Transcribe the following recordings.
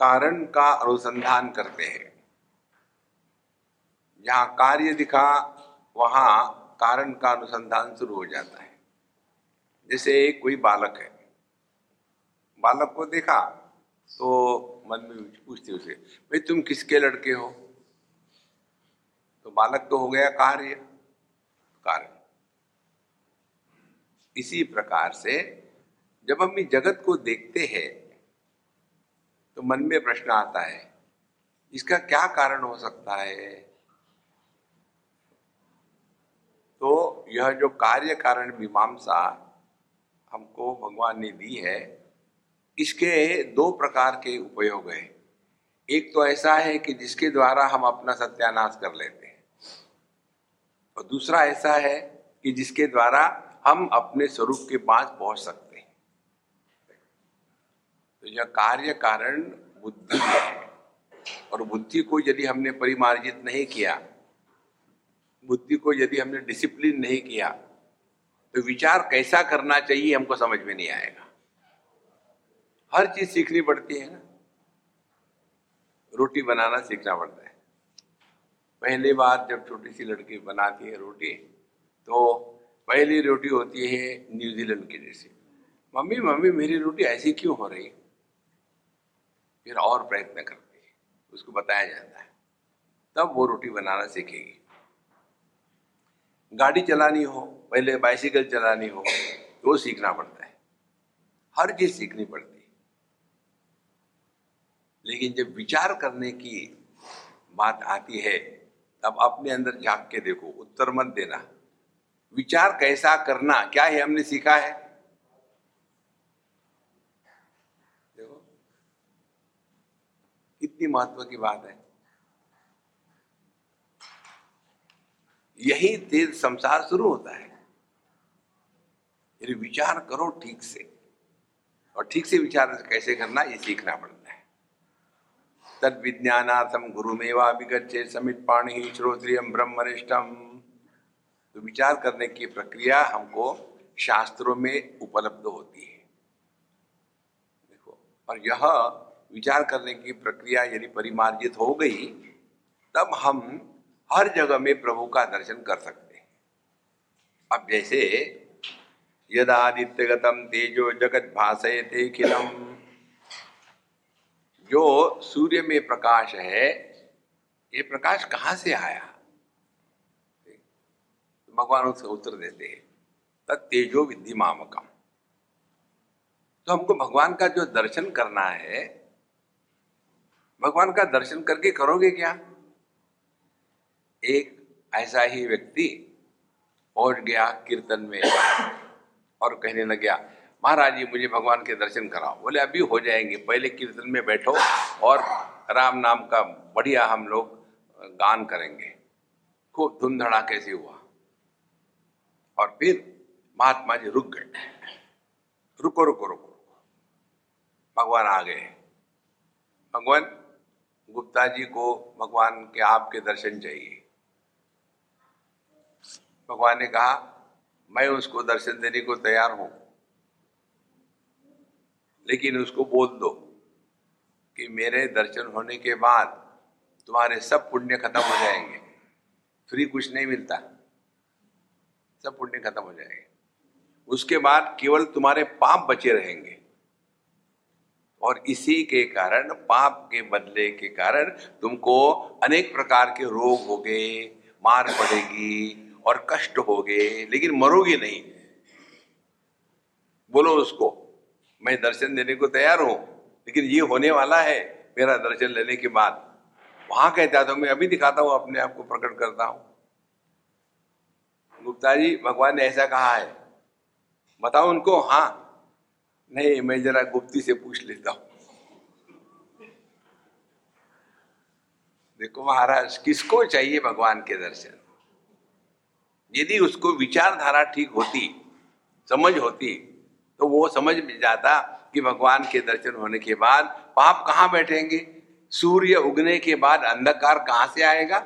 कारण का अनुसंधान करते हैं। जहाँ कार्य दिखा, वहाँ कारण का अनुसंधान शुरू हो जाता है। जैसे कोई बालक है। बालक को देखा तो मन में पूछते उसे, भाई तुम किसके लड़के हो? तो बालक तो हो गया कार्य, कारण। इसी प्रकार से जब हम इस जगत को देखते हैं तो मन में प्रश्न आता है, इसका क्या कारण हो सकता है? तो यह जो कार्य कारण मीमांसा हमको भगवान ने दी है, इसके दो प्रकार के उपयोग है। एक तो ऐसा है कि जिसके द्वारा हम अपना सत्यानाश कर लेते हैं, और दूसरा ऐसा है कि जिसके द्वारा हम अपने स्वरूप के पास पहुँच सकते तो यह कार्य कारण बुद्धि है। और बुद्धि को यदि हमने परिमार्जित नहीं किया, बुद्धि को यदि हमने डिसिप्लिन नहीं किया तो विचार कैसा करना चाहिए हमको समझ में नहीं आएगा। हर चीज़ सीखनी पड़ती है ना। रोटी बनाना सीखना पड़ता है। पहली बार जब छोटी सी लड़की बनाती है रोटी तो पहली रोटी होती है न्यूजीलैंड की जैसी मम्मी मम्मी, मेरी रोटी ऐसी क्यों हो रही? फिर और प्रयत्न करती है। उसको बताया जाता है। तब वो रोटी बनाना सीखेगी। गाड़ी चलानी हो, पहले बाइसिकल चलानी हो तो सीखना पड़ता है। हर चीज़ सीखनी पड़ती है। लेकिन जब विचार करने की बात आती है, तब अपने अंदर झाँक के देखो, उत्तर मत देना। विचार कैसा करना, क्या है हमने सीखा है? कितनी महत्व की बात है? यही तेज संसार शुरू होता है। यदि विचार करो ठीक से, और ठीक से विचार कैसे करना, ये सीखना पड़ता है। तद विज्ञानार्थम गुरु मेवा विगच्छे समित पाणी श्रोत्रियम ब्रह्मनिष्ठम तो विचार करने की प्रक्रिया हमको शास्त्रों में उपलब्ध होती है। देखो, और यह विचार करने की प्रक्रिया यदि परिमार्जित हो गई, तब हम हर जगह में प्रभु का दर्शन कर सकते हैं। अब जैसे यदादित्यगतम तेजो जगत भाषय थे खिलम। जो सूर्य में प्रकाश है, ये प्रकाश कहाँ से आया? भगवान उसका उत्तर देते हैं। तब तेजो विद्यमामकम तो हमको भगवान का जो दर्शन करना है भगवान का दर्शन करके करोगे क्या? एक ऐसा ही व्यक्ति पहुँच गया कीर्तन में और कहने लग गया महाराज जी, मुझे भगवान के दर्शन कराओ। बोले, अभी हो जाएँगे, पहले कीर्तन में बैठो और राम नाम का बढ़िया हम लोग गान करेंगे। खूब धुन कैसे हुआ। और फिर महात्मा जी रुक गए। रुको रुको रुको। भगवान आ गए। भगवान गुप्ता जी को भगवान के आपके दर्शन चाहिए। भगवान ने कहा, मैं उसको दर्शन देने को तैयार हूँ, लेकिन उसको बोल दो कि मेरे दर्शन होने के बाद तुम्हारे सब पुण्य खत्म हो जाएँगे। फ्री कुछ नहीं मिलता। सब पुण्य खत्म हो जाएँगे। उसके बाद केवल तुम्हारे पाप बचे रहेंगे। और इसी के कारण, पाप के बदले के कारण तुमको अनेक प्रकार के रोग हो गए मार पड़ेगी और कष्ट हो गए लेकिन मरोगे नहीं। बोलो उसको, मैं दर्शन देने को तैयार हूँ, लेकिन ये होने वाला है मेरा दर्शन लेने के बाद। वहाँ कहता था मैं अभी दिखाता हूँ, अपने आप को प्रकट करता हूँ। गुप्ता जी, भगवान ने ऐसा कहा है। बताओ उनको हाँ नहीं, मैं जरा गुप्ती से पूछ लेता हूँ। देखो महाराज, किसको चाहिए भगवान के दर्शन? यदि उसको विचारधारा ठीक होती, समझ होती तो वो समझ जाता कि भगवान के दर्शन होने के बाद पाप कहाँ बैठेंगे? सूर्य उगने के बाद अंधकार कहाँ से आएगा?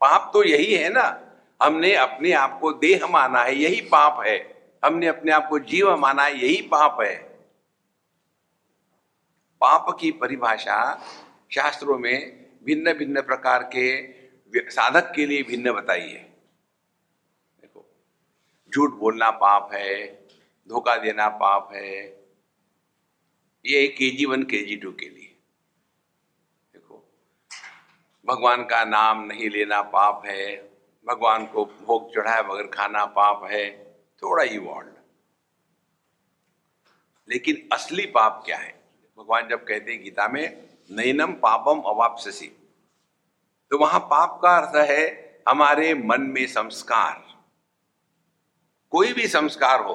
पाप तो यही है ना। हमने अपने आप को देह माना है, यही पाप है। हमने अपने आप को जीव माना यही पाप है। पाप की परिभाषा शास्त्रों में भिन्न भिन्न प्रकार के साधक के लिए भिन्न बताई है। देखो, झूठ बोलना पाप है, धोखा देना पाप है, ये के जी वन के जी टू के लिए। देखो, भगवान का नाम नहीं लेना पाप है, भगवान को भोग चढ़ाए बगैर खाना पाप है। थोड़ा ही वर्ल्ड लेकिन असली पाप क्या है? भगवान जब कहते हैं गीता में, नैनम पापम अवापसी तो वहाँ पाप का अर्थ है हमारे मन में संस्कार। कोई भी संस्कार हो,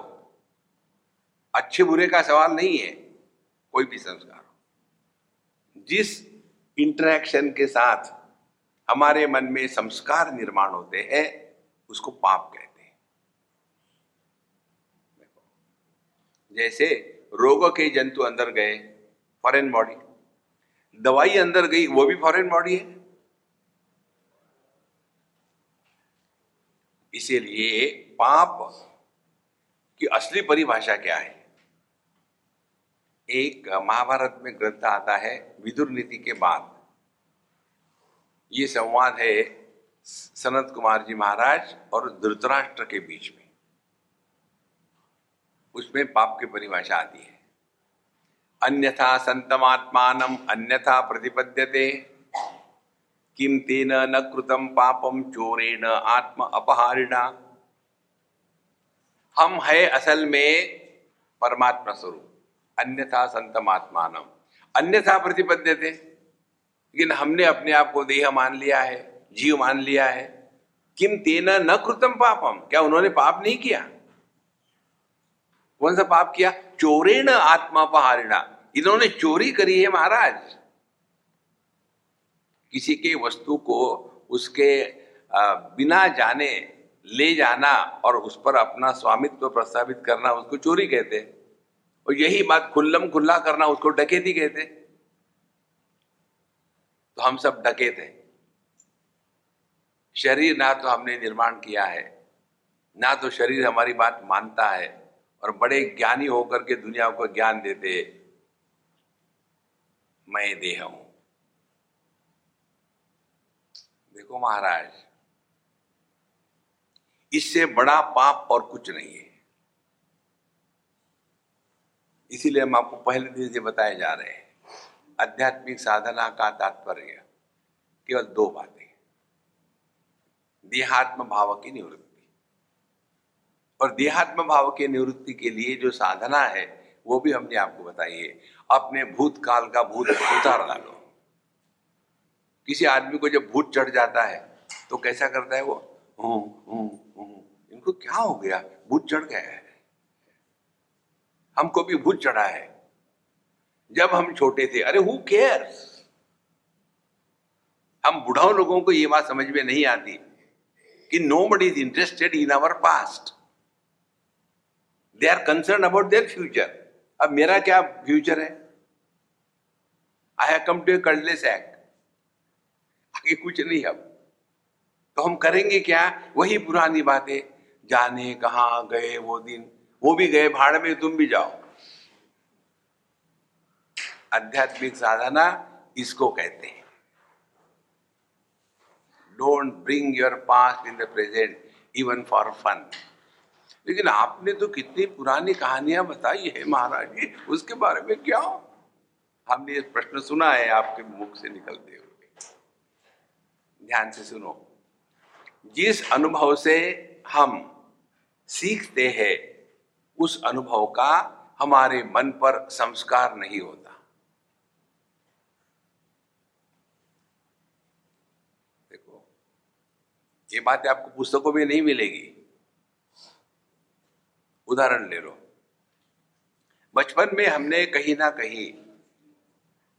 अच्छे बुरे का सवाल नहीं है, कोई भी संस्कार हो। जिस इंटरेक्शन के साथ हमारे मन में संस्कार निर्माण होते हैं, उसको पाप कहते हैं जैसे रोगों के जंतु अंदर गए फॉरेन बॉडी दवाई अंदर गई, वो भी फॉरेन बॉडी है। इसीलिए पाप की असली परिभाषा क्या है? एक महाभारत में ग्रंथ आता है, विदुर नीति के बाद। ये संवाद है सनत कुमार जी महाराज और धृतराष्ट्र के बीच में। उसमें पाप की परिभाषा आती है। अन्यथा संतमात्मान अन्यथा प्रतिपद्यते। किम तेन न कृतम पापम चोरेण आत्म अपहारिणा। हम है असल में परमात्मा स्वरूप, अन्यथा संतमात्मान। अन्यथा प्रतिपद्य थे लेकिन हमने अपने आप को देह मान लिया है, जीव मान लिया है। किम तेना न कृतम पापम क्या उन्होंने पाप नहीं किया? कौन सा पाप किया? चोरेण आत्मा पहारिणा इन्होंने चोरी करी है महाराज। किसी के वस्तु को उसके बिना जाने ले जाना और उस पर अपना स्वामित्व प्रस्तावित करना उसको चोरी कहते। हैं और यही बात खुल्लम खुल्ला करना उसको डकेती कहते। तो हम सब डके थे शरीर ना तो हमने निर्माण किया है, ना तो शरीर हमारी बात मानता है। और बड़े ज्ञानी होकर के दुनिया को ज्ञान देते, मैं देह हूँ। देखो महाराज, इससे बड़ा पाप और कुछ नहीं है। इसीलिए हम आपको पहले दिन से बताए जा रहे हैं। आध्यात्मिक साधना का तात्पर्य केवल दो बातें देहात्म भाव की निवृत्ति। और देहात्म भाव के निवृत्ति के लिए जो साधना है, वो भी हमने आपको बताई है। अपने भूतकाल का भूत उतार डालो। किसी आदमी को जब भूत चढ़ जाता है तो कैसा करता है वो? हूँ इनको क्या हो गया? भूत चढ़ गया है। हमको भी भूत चढ़ा है। जब हम छोटे थे, अरे हु केयर्स हम बुढ़ाओ लोगों को ये बात समझ में नहीं आती कि nobody is interested in our past they are concern about their future अब मेरा क्या फ्यूचर है? I have come to cordless act आगे कुछ नहीं अब। तो हम करेंगे क्या? वही पुरानी बातें। जाने कहा गए वो दिन। वो भी गए, भाड़ में, तुम भी जाओ। आध्यात्मिक साधना इसको कहते हैं। Don't bring your past in the present even for fun लेकिन आपने तो कितनी पुरानी कहानियाँ बताई है महाराज जी उसके बारे में क्या? हमने ये प्रश्न सुना है आपके मुख से निकलते हुए। ध्यान से सुनो। जिस अनुभव से हम सीखते हैं, उस अनुभव का हमारे मन पर संस्कार नहीं होता। देखो, ये बात आपको पुस्तकों में नहीं मिलेगी। उदाहरण ले लो। बचपन में हमने कहीं ना कहीं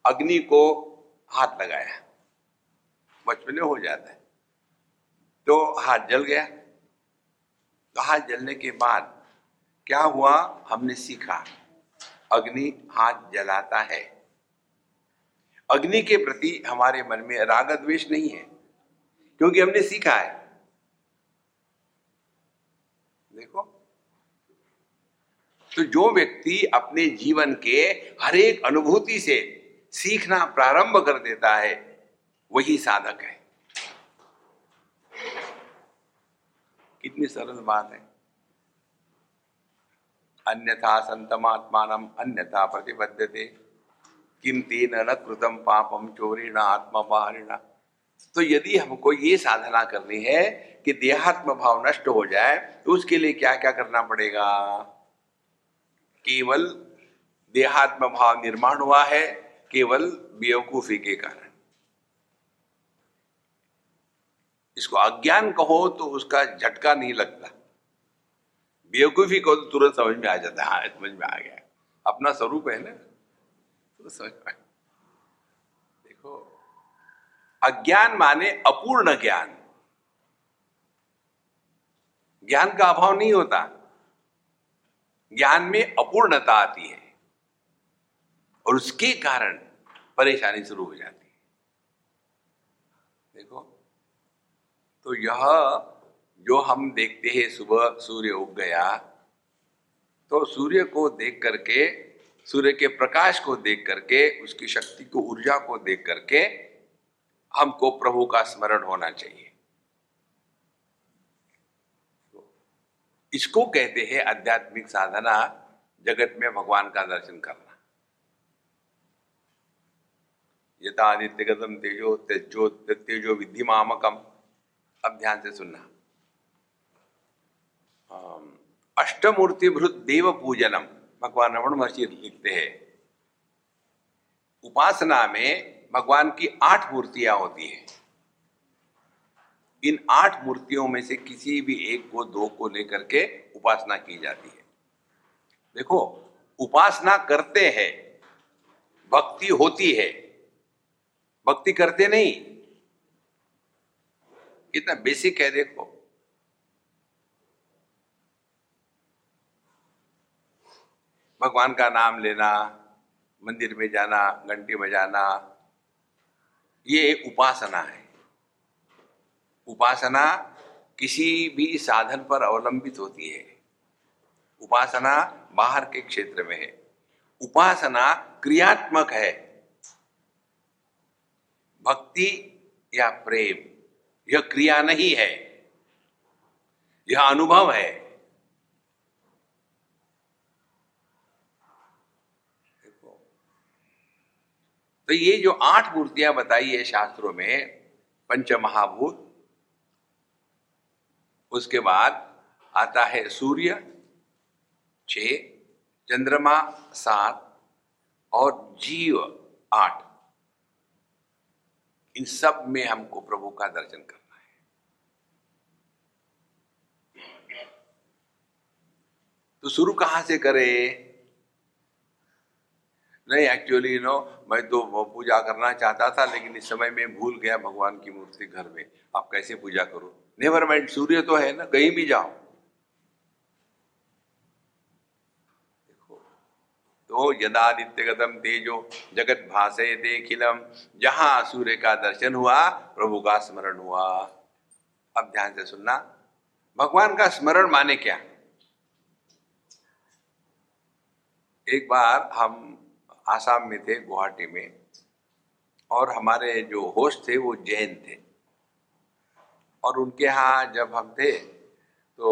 अग्नि को हाथ लगाया। बचपने हो जाता है। तो हाथ जल गया। तो हाथ जलने के बाद क्या हुआ? हमने सीखा, अग्नि हाथ जलाता है। अग्नि के प्रति हमारे मन में राग द्वेष नहीं है, क्योंकि हमने सीखा है। देखो तो जो व्यक्ति अपने जीवन के हर एक अनुभूति से सीखना प्रारंभ कर देता है, वही साधक है। कितनी सरल बात है। अन्यथा संतमात्मान अन्यथा प्रतिबद्धते किम तेन न कृतम पापम चोरी न आत्मबारिण तो यदि हमको ये साधना करनी है कि देहात्म भाव नष्ट हो जाए तो उसके लिए क्या क्या करना पड़ेगा? केवल देहात्म भाव निर्माण हुआ है, केवल बेवकूफ़ी के कारण। इसको अज्ञान कहो तो उसका झटका नहीं लगता। बेवकूफ़ी को तो तुरंत समझ में आ जाता है। हाँ समझ में आ गया अपना स्वरूप है ना? तो समझ में देखो, अज्ञान माने अपूर्ण ज्ञान। ज्ञान का अभाव नहीं होता। ज्ञान में अपूर्णता आती है और उसके कारण परेशानी शुरू हो जाती है। देखो तो यह जो हम देखते हैं, सुबह सूर्य उग गया तो सूर्य को देख करके, सूर्य के प्रकाश को देख करके, उसकी शक्ति को ऊर्जा को देख करके, हमको प्रभु का स्मरण होना चाहिए। इसको कहते हैं आध्यात्मिक साधना, जगत में भगवान का दर्शन करना। यथा आदित्य गतम तेजो तेजो तेजो विधि मामकम अब ध्यान से सुनना। अष्टमूर्ति भृत देव पूजनम, भगवान रमण महर्षि लिखते हैं। उपासना में भगवान की आठ मूर्तियाँ होती है। इन आठ मूर्तियों में से किसी भी एक को दो को लेकर के उपासना की जाती है। देखो, उपासना करते हैं, भक्ति होती है। भक्ति करते नहीं। कितना बेसिक है देखो। भगवान का नाम लेना, मंदिर में जाना, घंटी बजाना, ये उपासना है। उपासना किसी भी साधन पर अवलंबित होती है। उपासना बाहर के क्षेत्र में है। उपासना क्रियात्मक है। भक्ति या प्रेम, यह क्रिया नहीं है। यह अनुभव है। तो ये जो आठ मूर्तियाँ बताई है शास्त्रों में पंच महाभूत उसके बाद आता है सूर्य, छ, चंद्रमा, सात और जीव, आठ। इन सब में हमको प्रभु का दर्शन करना है। तो शुरू कहाँ से करें? नहीं एक्चुअली नो मैं तो पूजा करना चाहता था, लेकिन इस समय में भूल गया भगवान की मूर्ति घर में। आप कैसे पूजा करो? नेवर माइंड सूर्य तो है ना, कहीं भी जाओ। तो यदादित्य गतम तेजो जगत भाषे देखिलम, जहाँ सूर्य का दर्शन हुआ, प्रभु का स्मरण हुआ। अब ध्यान से सुनना, भगवान का स्मरण माने क्या? एक बार हम आसाम में थे, गुवाहाटी में, और हमारे जो होस्ट थे, वो जैन थे। और उनके यहाँ जब हम थे तो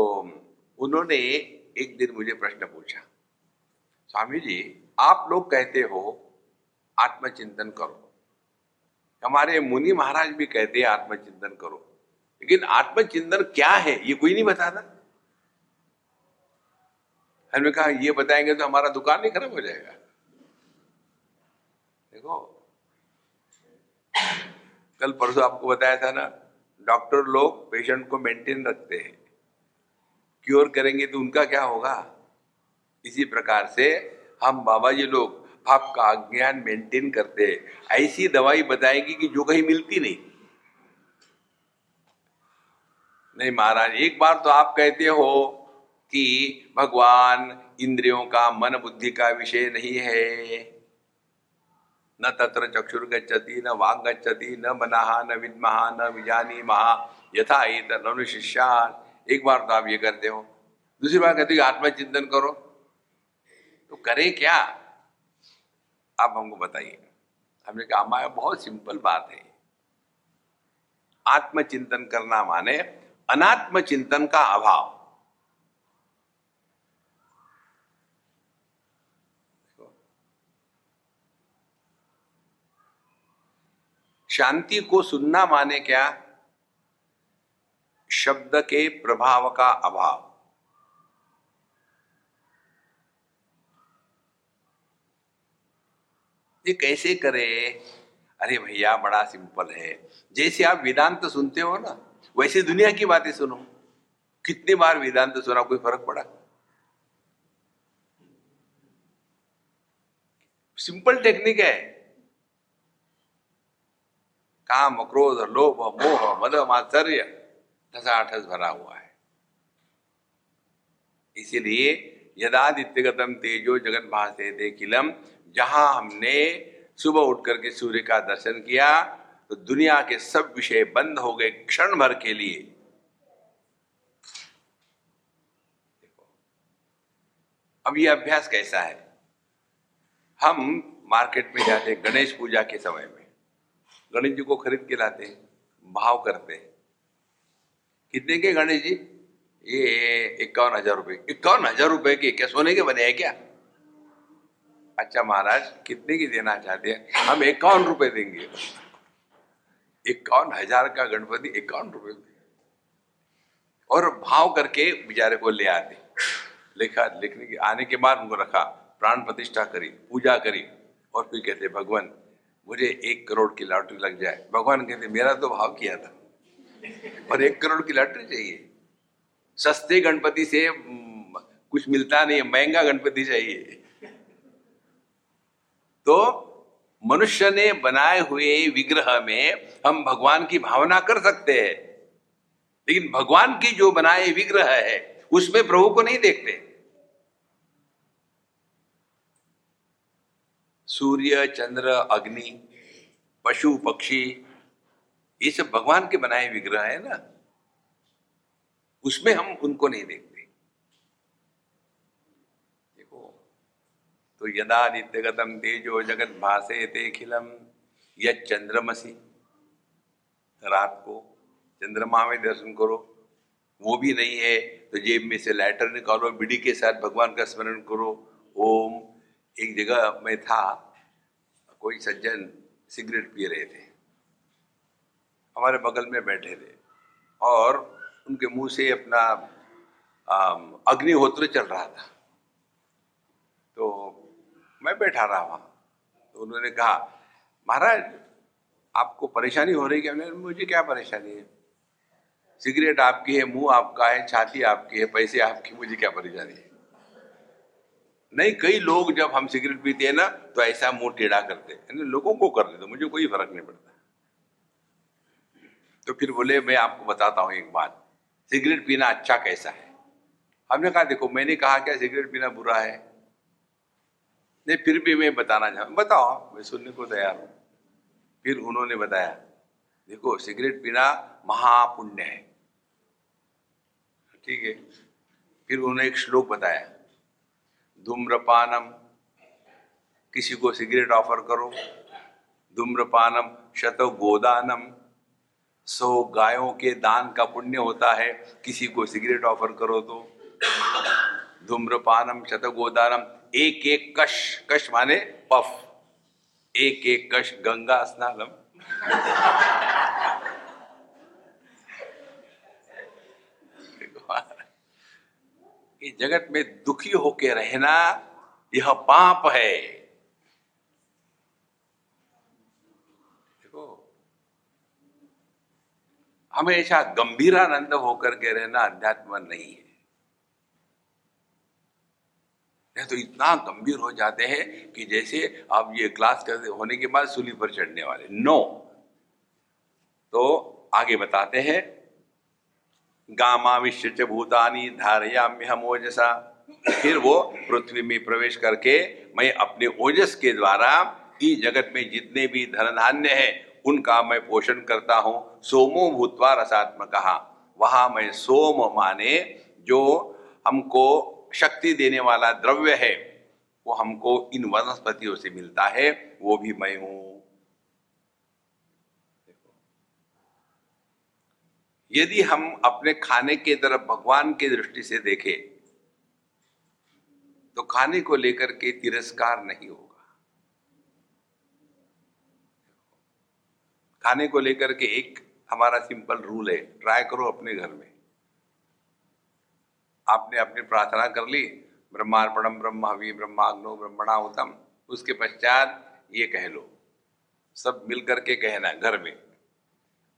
उन्होंने एक दिन मुझे प्रश्न पूछा, स्वामी जी, आप लोग कहते हो आत्मचिंतन करो। हमारे मुनि महाराज भी कहते हैं आत्मचिंतन करो। लेकिन आत्मचिंतन क्या है? ये कोई नहीं बताता। हमने कहा, ये बताएँगे तो हमारा दुकान नहीं खराब हो जाएगा। देखो, कल परसों आपको बताया था ना डॉक्टर लोग पेशेंट को मेंटेन रखते हैं। क्योर करेंगे तो उनका क्या होगा? इसी प्रकार से हम बाबा जी लोग आपका ज्ञान मेंटेन करते हैं। ऐसी दवाई बताएगी कि जो कहीं मिलती नहीं। नहीं महाराज, एक बार तो आप कहते हो कि भगवान इंद्रियों का, मन बुद्धि का विषय नहीं है। न तत्र चक्षुर गच्छति न वांग गच्छति न मना, न विद्महा न विजानी महा यथा शिष्यान एक बार तो आप ये करते हो। दूसरी बार कहते हो आत्मचिंतन करो। तो करे क्या? आप हमको बताइए। हमने कहा, हमारा बहुत सिंपल बात है। आत्मचिंतन करना माने अनात्म चिंतन का अभाव। शांति को सुनना माने क्या? शब्द के प्रभाव का अभाव। ये कैसे करे? अरे भैया, बड़ा सिंपल है। जैसे आप वेदांत सुनते हो ना, वैसे दुनिया की बातें सुनो। कितनी बार वेदांत सुना, कोई फ़र्क पड़ा? सिंपल टेक्निक है। काम, क्रोध, लोभ, मोह, मद, मात्सर्य ठसाठस भरा हुआ है। इसीलिए यदादित्यगतम तेजो जगत भाषे दे किलम, जहाँ हमने सुबह उठ करके सूर्य का दर्शन किया तो दुनिया के सब विषय बंद हो गए क्षण भर के लिए। अब ये अभ्यास कैसा है? हम मार्केट में जाते गणेश पूजा के समय में। गणेश जी को खरीद के लाते हैं, भाव करते हैं। कितने के गणेश जी? ये इक्यावन हज़ार रुपए। इक्यावन हज़ार रुपए के, क्या सोने के बने हैं क्या? अच्छा महाराज, कितने की देना चाहते हैं? हम इक्यावन रुपए देंगे। इक्यावन हज़ार का गणपति इक्यावन रुपए और भाव करके बेचारे को ले आते लिखा, लिखने के, आने के बाद उनको रखा, प्राण प्रतिष्ठा करी, पूजा करी। और फिर कहते भगवान मुझे एक करोड़ की लॉटरी लग जाए। भगवान कहते, मेरा तो भाव किया था, और एक करोड़ की लॉटरी चाहिए। सस्ते गणपति से कुछ मिलता नहीं, महँगा गणपति चाहिए। तो मनुष्य ने बनाए हुए विग्रह में हम भगवान की भावना कर सकते हैं। लेकिन भगवान की जो बनाए विग्रह है, उसमें प्रभु को नहीं देखते। सूर्य, चंद्र, अग्नि, पशु, पक्षी, ये सब भगवान के बनाए विग्रह है ना? उसमें हम उनको नहीं देखते। देखो तो यदा नित्यगतम तेजो जगत भाषे ते खिलम चंद्रमसी रात को चंद्रमा में दर्शन करो। वो भी नहीं है तो जेब में से लाइटर निकालो बिड़ी के साथ भगवान का स्मरण करो। ओम एक जगह में था, कोई सज्जन सिगरेट पी रहे थे। हमारे बगल में बैठे थे और उनके मुँह से अपना अग्निहोत्र चल रहा था। तो मैं बैठा रहा वहाँ। तो उन्होंने कहा, महाराज, आपको परेशानी हो रही है मुझे क्या परेशानी है? सिगरेट आपकी है, मुँह आपका है, छाती आपकी है, पैसे आपकी, मुझे क्या परेशानी है? नहीं, कई लोग जब हम सिगरेट पीते हैं ना तो ऐसा मुँह टेढ़ा करते हैं। लोगों को कर देते मुझे कोई फ़र्क नहीं पड़ता। तो फिर बोले, मैं आपको बताता हूँ एक बात। सिगरेट पीना अच्छा कैसा है? हमने कहा, देखो, मैंने कहा क्या सिगरेट पीना बुरा है? नहीं, फिर भी मैं बताना चाहूँ, बताओ, मैं सुनने को तैयार हूँ। फिर उन्होंने बताया, देखो, सिगरेट पीना महापुण्य है। ठीक है। फिर उन्होंने एक श्लोक बताया धूम्रपानम। किसी को सिगरेट ऑफ़र करो। धूम्रपानम, शत गोदानम। सौ गायों के दान का पुण्य होता है। किसी को सिगरेट ऑफ़र करो तो। धूम्रपानम, शत गोदानम। एक एक कश। कश माने पफ। एक एक कश, गंगा स्नानम। इस जगत में दुखी होके रहना यह पाप है। देखो, हमेशा गंभीरानंद होकर के रहना अध्यात्म नहीं है। तो इतना गंभीर हो जाते हैं कि जैसे आप ये क्लास करते होने के बाद सूली पर चढ़ने वाले। नो तो आगे बताते हैं गामाविश्य च भूतानी धारयाम्य हम ओजसा। फिर वो पृथ्वी में प्रवेश करके मैं अपने ओजस के द्वारा इस जगत में जितने भी धन धान्य है, उनका मैं पोषण करता हूँ, सोमो भूतवा रसात्मक। वहाँ मैं सोम माने जो हमको शक्ति देने वाला द्रव्य है, वो हमको इन वनस्पतियों से मिलता है, वो भी मैं हूँ। यदि हम अपने खाने के तरफ़ भगवान की दृष्टि से देखें तो खाने को लेकर के तिरस्कार नहीं होगा। खाने को लेकर के एक हमारा सिंपल रूल है, ट्राई करो अपने घर में। आपने अपनी प्रार्थना कर ली, ब्रह्मार्पणम ब्रह्मावी ब्रह्माग्नो ब्रह्मणा उत्तम उसके पश्चात ये कह लो, सब मिल करके कहना घर में।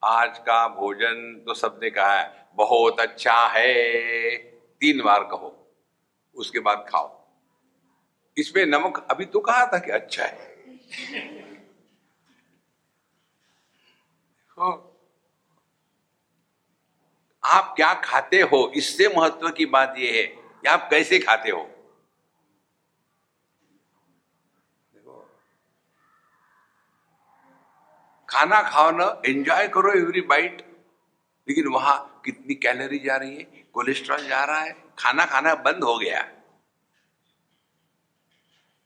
आज का भोजन तो सबने कहा है, बहुत अच्छा है। तीन बार कहो, उसके बाद खाओ। इसमें नमक अभी तो कहा था कि अच्छा है। आप क्या खाते हो? इससे महत्व की बात यह है कि आप कैसे खाते हो? खाना खाओ ना एंजॉय करो एवरी बाइट लेकिन वहाँ कितनी कैलोरी जा रही है? कोलेस्ट्रॉल जा रहा है। खाना खाना बंद हो गया।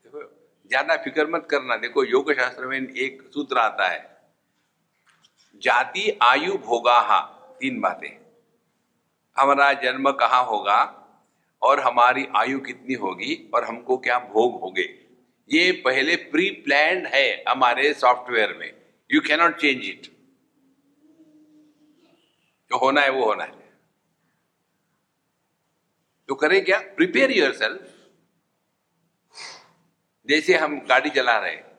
देखो, ज़्यादा फ़िक्र मत करना। देखो योग शास्त्र में एक सूत्र आता है। जाति, आयु भोगा तीन बातें। हमारा जन्म कहाँ होगा और हमारी आयु कितनी होगी और हमको क्या भोग होगे? ये पहले प्री प्लान है हमारे सॉफ्टवेयर में। यू कैनॉट चेंज इट जो होना है, वो होना है। तो करें क्या? प्रिपेयर योर सेल्फ जैसे हम गाड़ी चला रहे हैं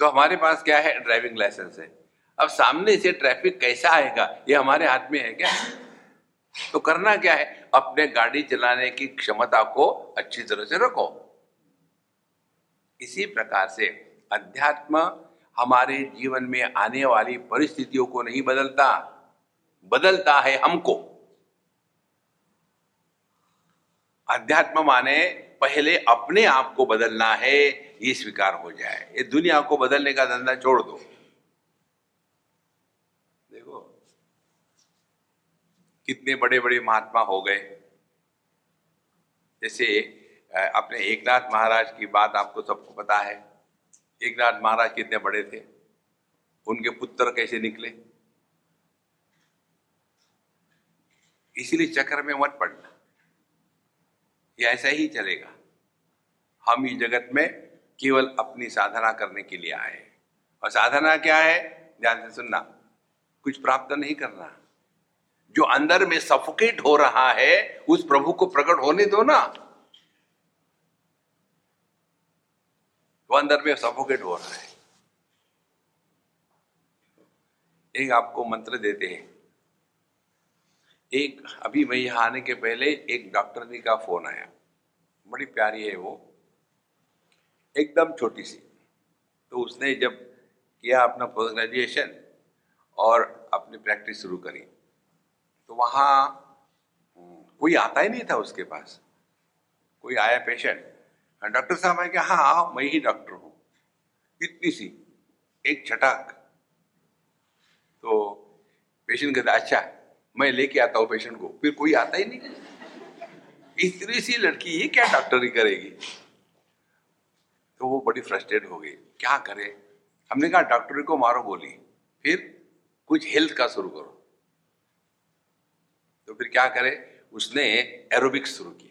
तो हमारे पास क्या है? ड्राइविंग लाइसेंस है। अब सामने से ट्रैफ़िक कैसा आएगा? ये हमारे हाथ में है क्या? तो करना क्या है? अपने गाड़ी चलाने की क्षमता को अच्छी तरह से रखो। इसी प्रकार से अध्यात्म हमारे जीवन में आने वाली परिस्थितियों को नहीं बदलता बदलता है हमको। अध्यात्म माने पहले अपने आप को बदलना है, ये स्वीकार हो जाए। ये दुनिया को बदलने का धंधा छोड़ दो। देखो, कितने बड़े बड़े महात्मा हो गए। जैसे अपने एकनाथ महाराज की बात आपको सबको पता है। एकनाथ महाराज कितने बड़े थे? उनके पुत्र कैसे निकले? इसीलिए चक्र में मत पड़ना। ये ऐसा ही चलेगा। हम इस जगत में केवल अपनी साधना करने के लिए आए और साधना क्या है? ध्यान से सुनना। कुछ प्राप्त नहीं करना। जो अंदर में सफोकेट हो रहा है, उस प्रभु को प्रकट होने दो ना। वो अंदर में सफोकेट हो रहा है। एक आपको मंत्र देते हैं। एक, अभी मैं यहाँ आने के पहले एक डॉक्टर जी का फ़ोन आया। बड़ी प्यारी है वो। एकदम छोटी सी। तो उसने जब किया अपना पोस्ट ग्रेजुएशन और अपनी प्रैक्टिस शुरू करी तो वहाँ, कोई आता ही नहीं था उसके पास। कोई आया पेशेंट डॉक्टर साहब है कि हाँ आओ मैं ही डॉक्टर हूँ। इतनी सी, एक छटाक तो पेशेंट कहता अच्छा मैं लेके आता हूँ पेशेंट को। फिर कोई आता ही नहीं इतनी सी लड़की ये क्या डॉक्टरी करेगी? तो वो बड़ी फ्रस्ट्रेट हो गई। क्या करे? हमने कहा डॉक्टरी को मारो बोली फिर कुछ हेल्थ का शुरू करो। तो फिर क्या करे? उसने एरोबिक्स शुरू किया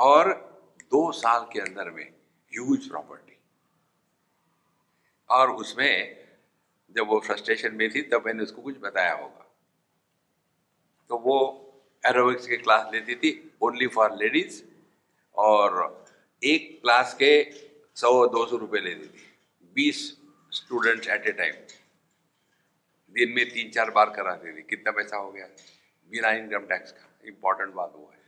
और दो साल के अंदर में ह्यूज प्रॉपर्टी और उसमें जब वो फ्रस्ट्रेशन में थी, तब मैंने उसको कुछ बताया होगा। तो वो एरोबिक्स की क्लास लेती थी ओनली फॉर लेडीज़ और एक क्लास के सौ, दो सौ रुपये लेती थी, बीस स्टूडेंट्स एट ए टाइम दिन में तीन चार बार कराते थे, कितना पैसा हो गया? बिना इनकम टैक्स का इंपॉर्टेंट बात वो है।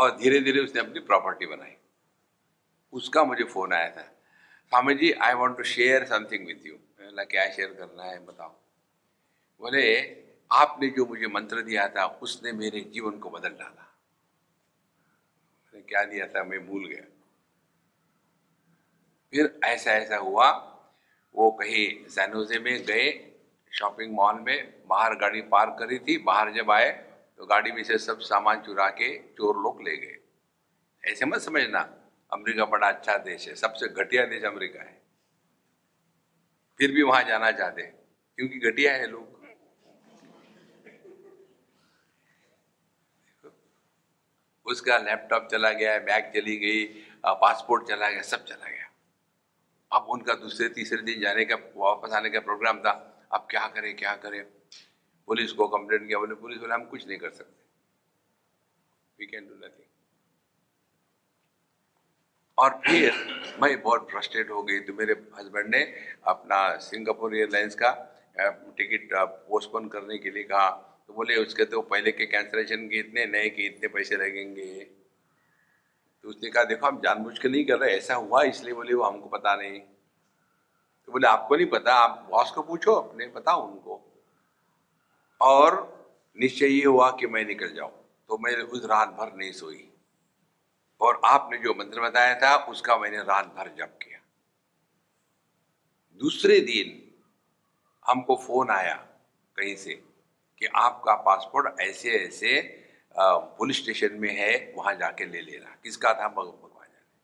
और धीरे धीरे उसने अपनी प्रॉपर्टी बनाई। उसका मुझे फ़ोन आया था। Swami ji I want to share something with you क्या शेयर करना है, बताओ। बोले, आपने जो मुझे मंत्र दिया था, उसने मेरे जीवन को बदल डाला। क्या दिया था? मैं भूल गया। फिर ऐसा ऐसा हुआ, वो कहीं सैनोजे में गए शॉपिंग मॉल में, बाहर गाड़ी पार्क करी थी, बाहर जब आए तो गाड़ी में से सब सामान चुरा के चोर लोग ले गए। ऐसे मत समझना, अमेरिका बड़ा अच्छा देश है, सबसे घटिया देश अमेरिका है। फिर भी वहाँ जाना चाहते क्योंकि घटिया है लोग। उसका लैपटॉप चला गया, बैग चली गई पासपोर्ट चला गया, सब चला गया। अब उनका दूसरे तीसरे दिन जाने का, वापस आने का प्रोग्राम था। अब क्या करें क्या करें? पुलिस को कंप्लेंट किया, बोले, पुलिस बोले हम कुछ नहीं कर सकते। वी कैन डू नथिंग और फिर मैं बहुत फ्रस्ट्रेट हो गई तो मेरे हस्बैंड ने अपना सिंगापुर एयरलाइंस का टिकट पोस्टपोन करने के लिए कहा। तो बोले, उसके तो पहले के कैंसलेशन के इतने, नए के इतने पैसे लगेंगे। तो उसने कहा, देखो, हम जानबूझ के नहीं कर रहे, ऐसा हुआ, इसलिए बोले, वो हमको पता नहीं। तो बोले, आपको नहीं पता, आप बॉस को पूछो अपने बताओ उनको। और निश्चय ये हुआ कि मैं निकल जाऊँ। तो मैं उस रात भर नहीं सोई। और आपने जो मंत्र बताया था, उसका मैंने रात भर जप किया। दूसरे दिन हमको फ़ोन आया कहीं से कि आपका पासपोर्ट ऐसे ऐसे पुलिस स्टेशन में है, वहाँ जाके ले लेना। किसका था? भगवान जाने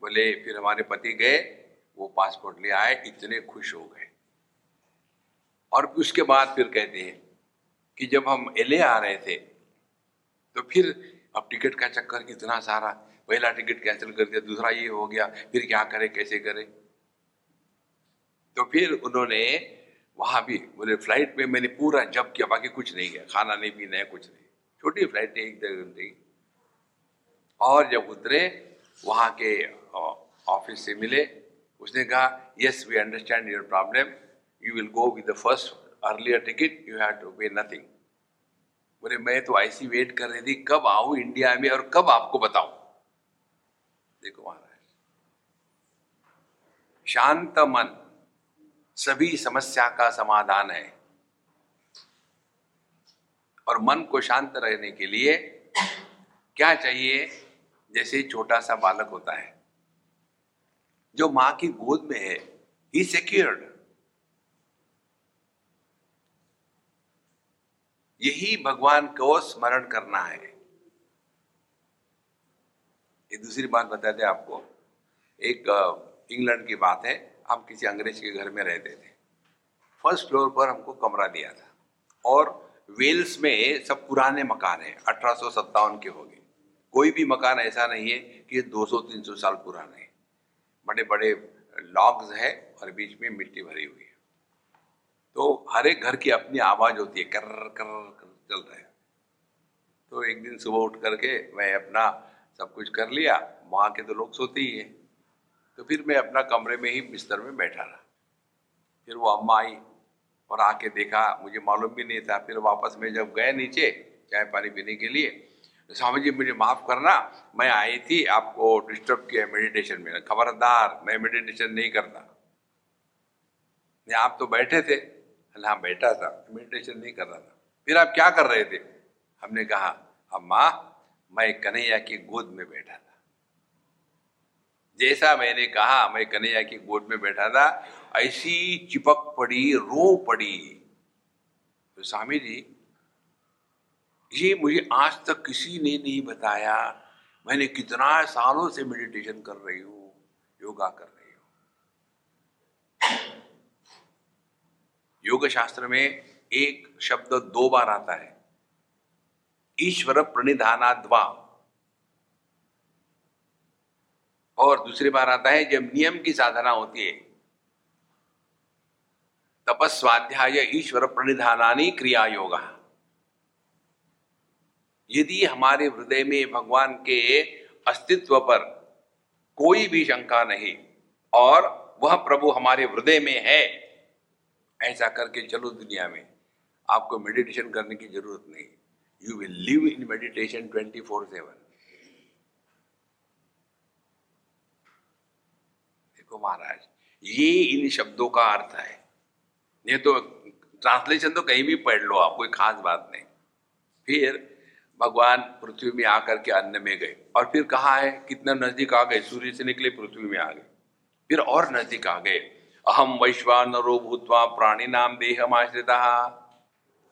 बोले, फिर हमारे पति गए, वो पासपोर्ट ले आए, इतने खुश हो गए। और उसके बाद फिर कहते हैं कि जब हम एले आ रहे थे तो फिर अब टिकट का चक्कर कितना सारा। पहला टिकट कैंसिल कर दिया, दूसरा ये हो गया, फिर क्या करे, कैसे करे? तो फिर उन्होंने वहाँ भी बोले फ़्लाइट में मैंने पूरा जब किया, बाकी कुछ नहीं किया। खाना नहीं पीना है, कुछ नहीं। छोटी फ़्लाइट थी एक डेढ़ घंटे की और जब उतरे, वहाँ के ऑफ़िस से मिले, उसने कहा yes we understand your problem you will go with the first earlier ticket you have to pay nothing बोले, मैं तो ऐसी वेट कर रही थी, कब आऊ इंडिया में और कब आपको बताऊँ? देखो महाराज, शांत मन, सभी समस्या का समाधान है। और मन को शांत रहने के लिए क्या चाहिए? जैसे छोटा सा बालक होता है, जो माँ की गोद में है ही सिक्योर्ड यही भगवान को स्मरण करना है। ये दूसरी बात बताते आपको। एक इंग्लैंड की बात है। हम किसी अंग्रेज़ के घर में रहते थे। फ़र्स्ट फ्लोर पर हमको कमरा दिया था। और वेल्स में सब पुराने मकान है। अठारह सौ सत्तावन के हो गए। कोई भी मकान ऐसा नहीं है कि 200-300 साल पुराने है। बड़े बड़े लॉग्स है और बीच में मिट्टी भरी हुई तो हर एक घर की अपनी आवाज़ होती है, कर कर कर चल रहा है। तो एक दिन सुबह उठ करके मैं अपना सब कुछ कर लिया, वहाँ के तो लोग सोते ही है। तो फिर मैं अपना कमरे में ही बिस्तर में बैठा रहा। फिर वो अम्मा आई और आके देखा, मुझे मालूम भी नहीं था। फिर वापस मैं जब गए नीचे चाय पानी पीने के लिए तो स्वामी जी मुझे माफ़ करना, मैं आई थी आपको डिस्टर्ब किया मेडिटेशन में। खबरदार, मैं मेडिटेशन नहीं करता। आप तो बैठे थे। हाँ बैठा था मेडिटेशन नहीं कर रहा था। फिर आप क्या कर रहे थे? हमने कहा, अम्मा, मैं कन्हैया की गोद में बैठा था। जैसा मैंने कहा, मैं कन्हैया की गोद में बैठा था, ऐसी चिपक पड़ी, रो पड़ी। तो स्वामी जी, ये मुझे आज तक किसी ने नहीं बताया। मैंने कितना सालों से मेडिटेशन कर रही हूँ, योगा कर रही हूँ योग शास्त्र में एक शब्द दो बार आता है। ईश्वर प्रणिधानाद्वा। और दूसरी बार आता है, जब नियम की साधना होती है। तपस्वाध्याय ईश्वर प्रणिधानी क्रिया योग यदि हमारे हृदय में भगवान के अस्तित्व पर कोई भी शंका नहीं, और वह प्रभु हमारे हृदय में है ऐसा करके चलो दुनिया में। आपको मेडिटेशन करने की ज़रूरत नहीं। You will live in meditation twenty four seven देखो महाराज, ये इन शब्दों का अर्थ है। ये तो ट्रांसलेशन तो कहीं भी पढ़ लो, आप कोई खास बात नहीं। फिर भगवान पृथ्वी में आकर के अन्न में गए और फिर कहा है, कितना नज़दीक आ गए, सूर्य से निकले, पृथ्वी में आ गए। फिर और नज़दीक आ गए। अहम वैश्वानरो भूतवा प्राणी नाम देह आश्रिता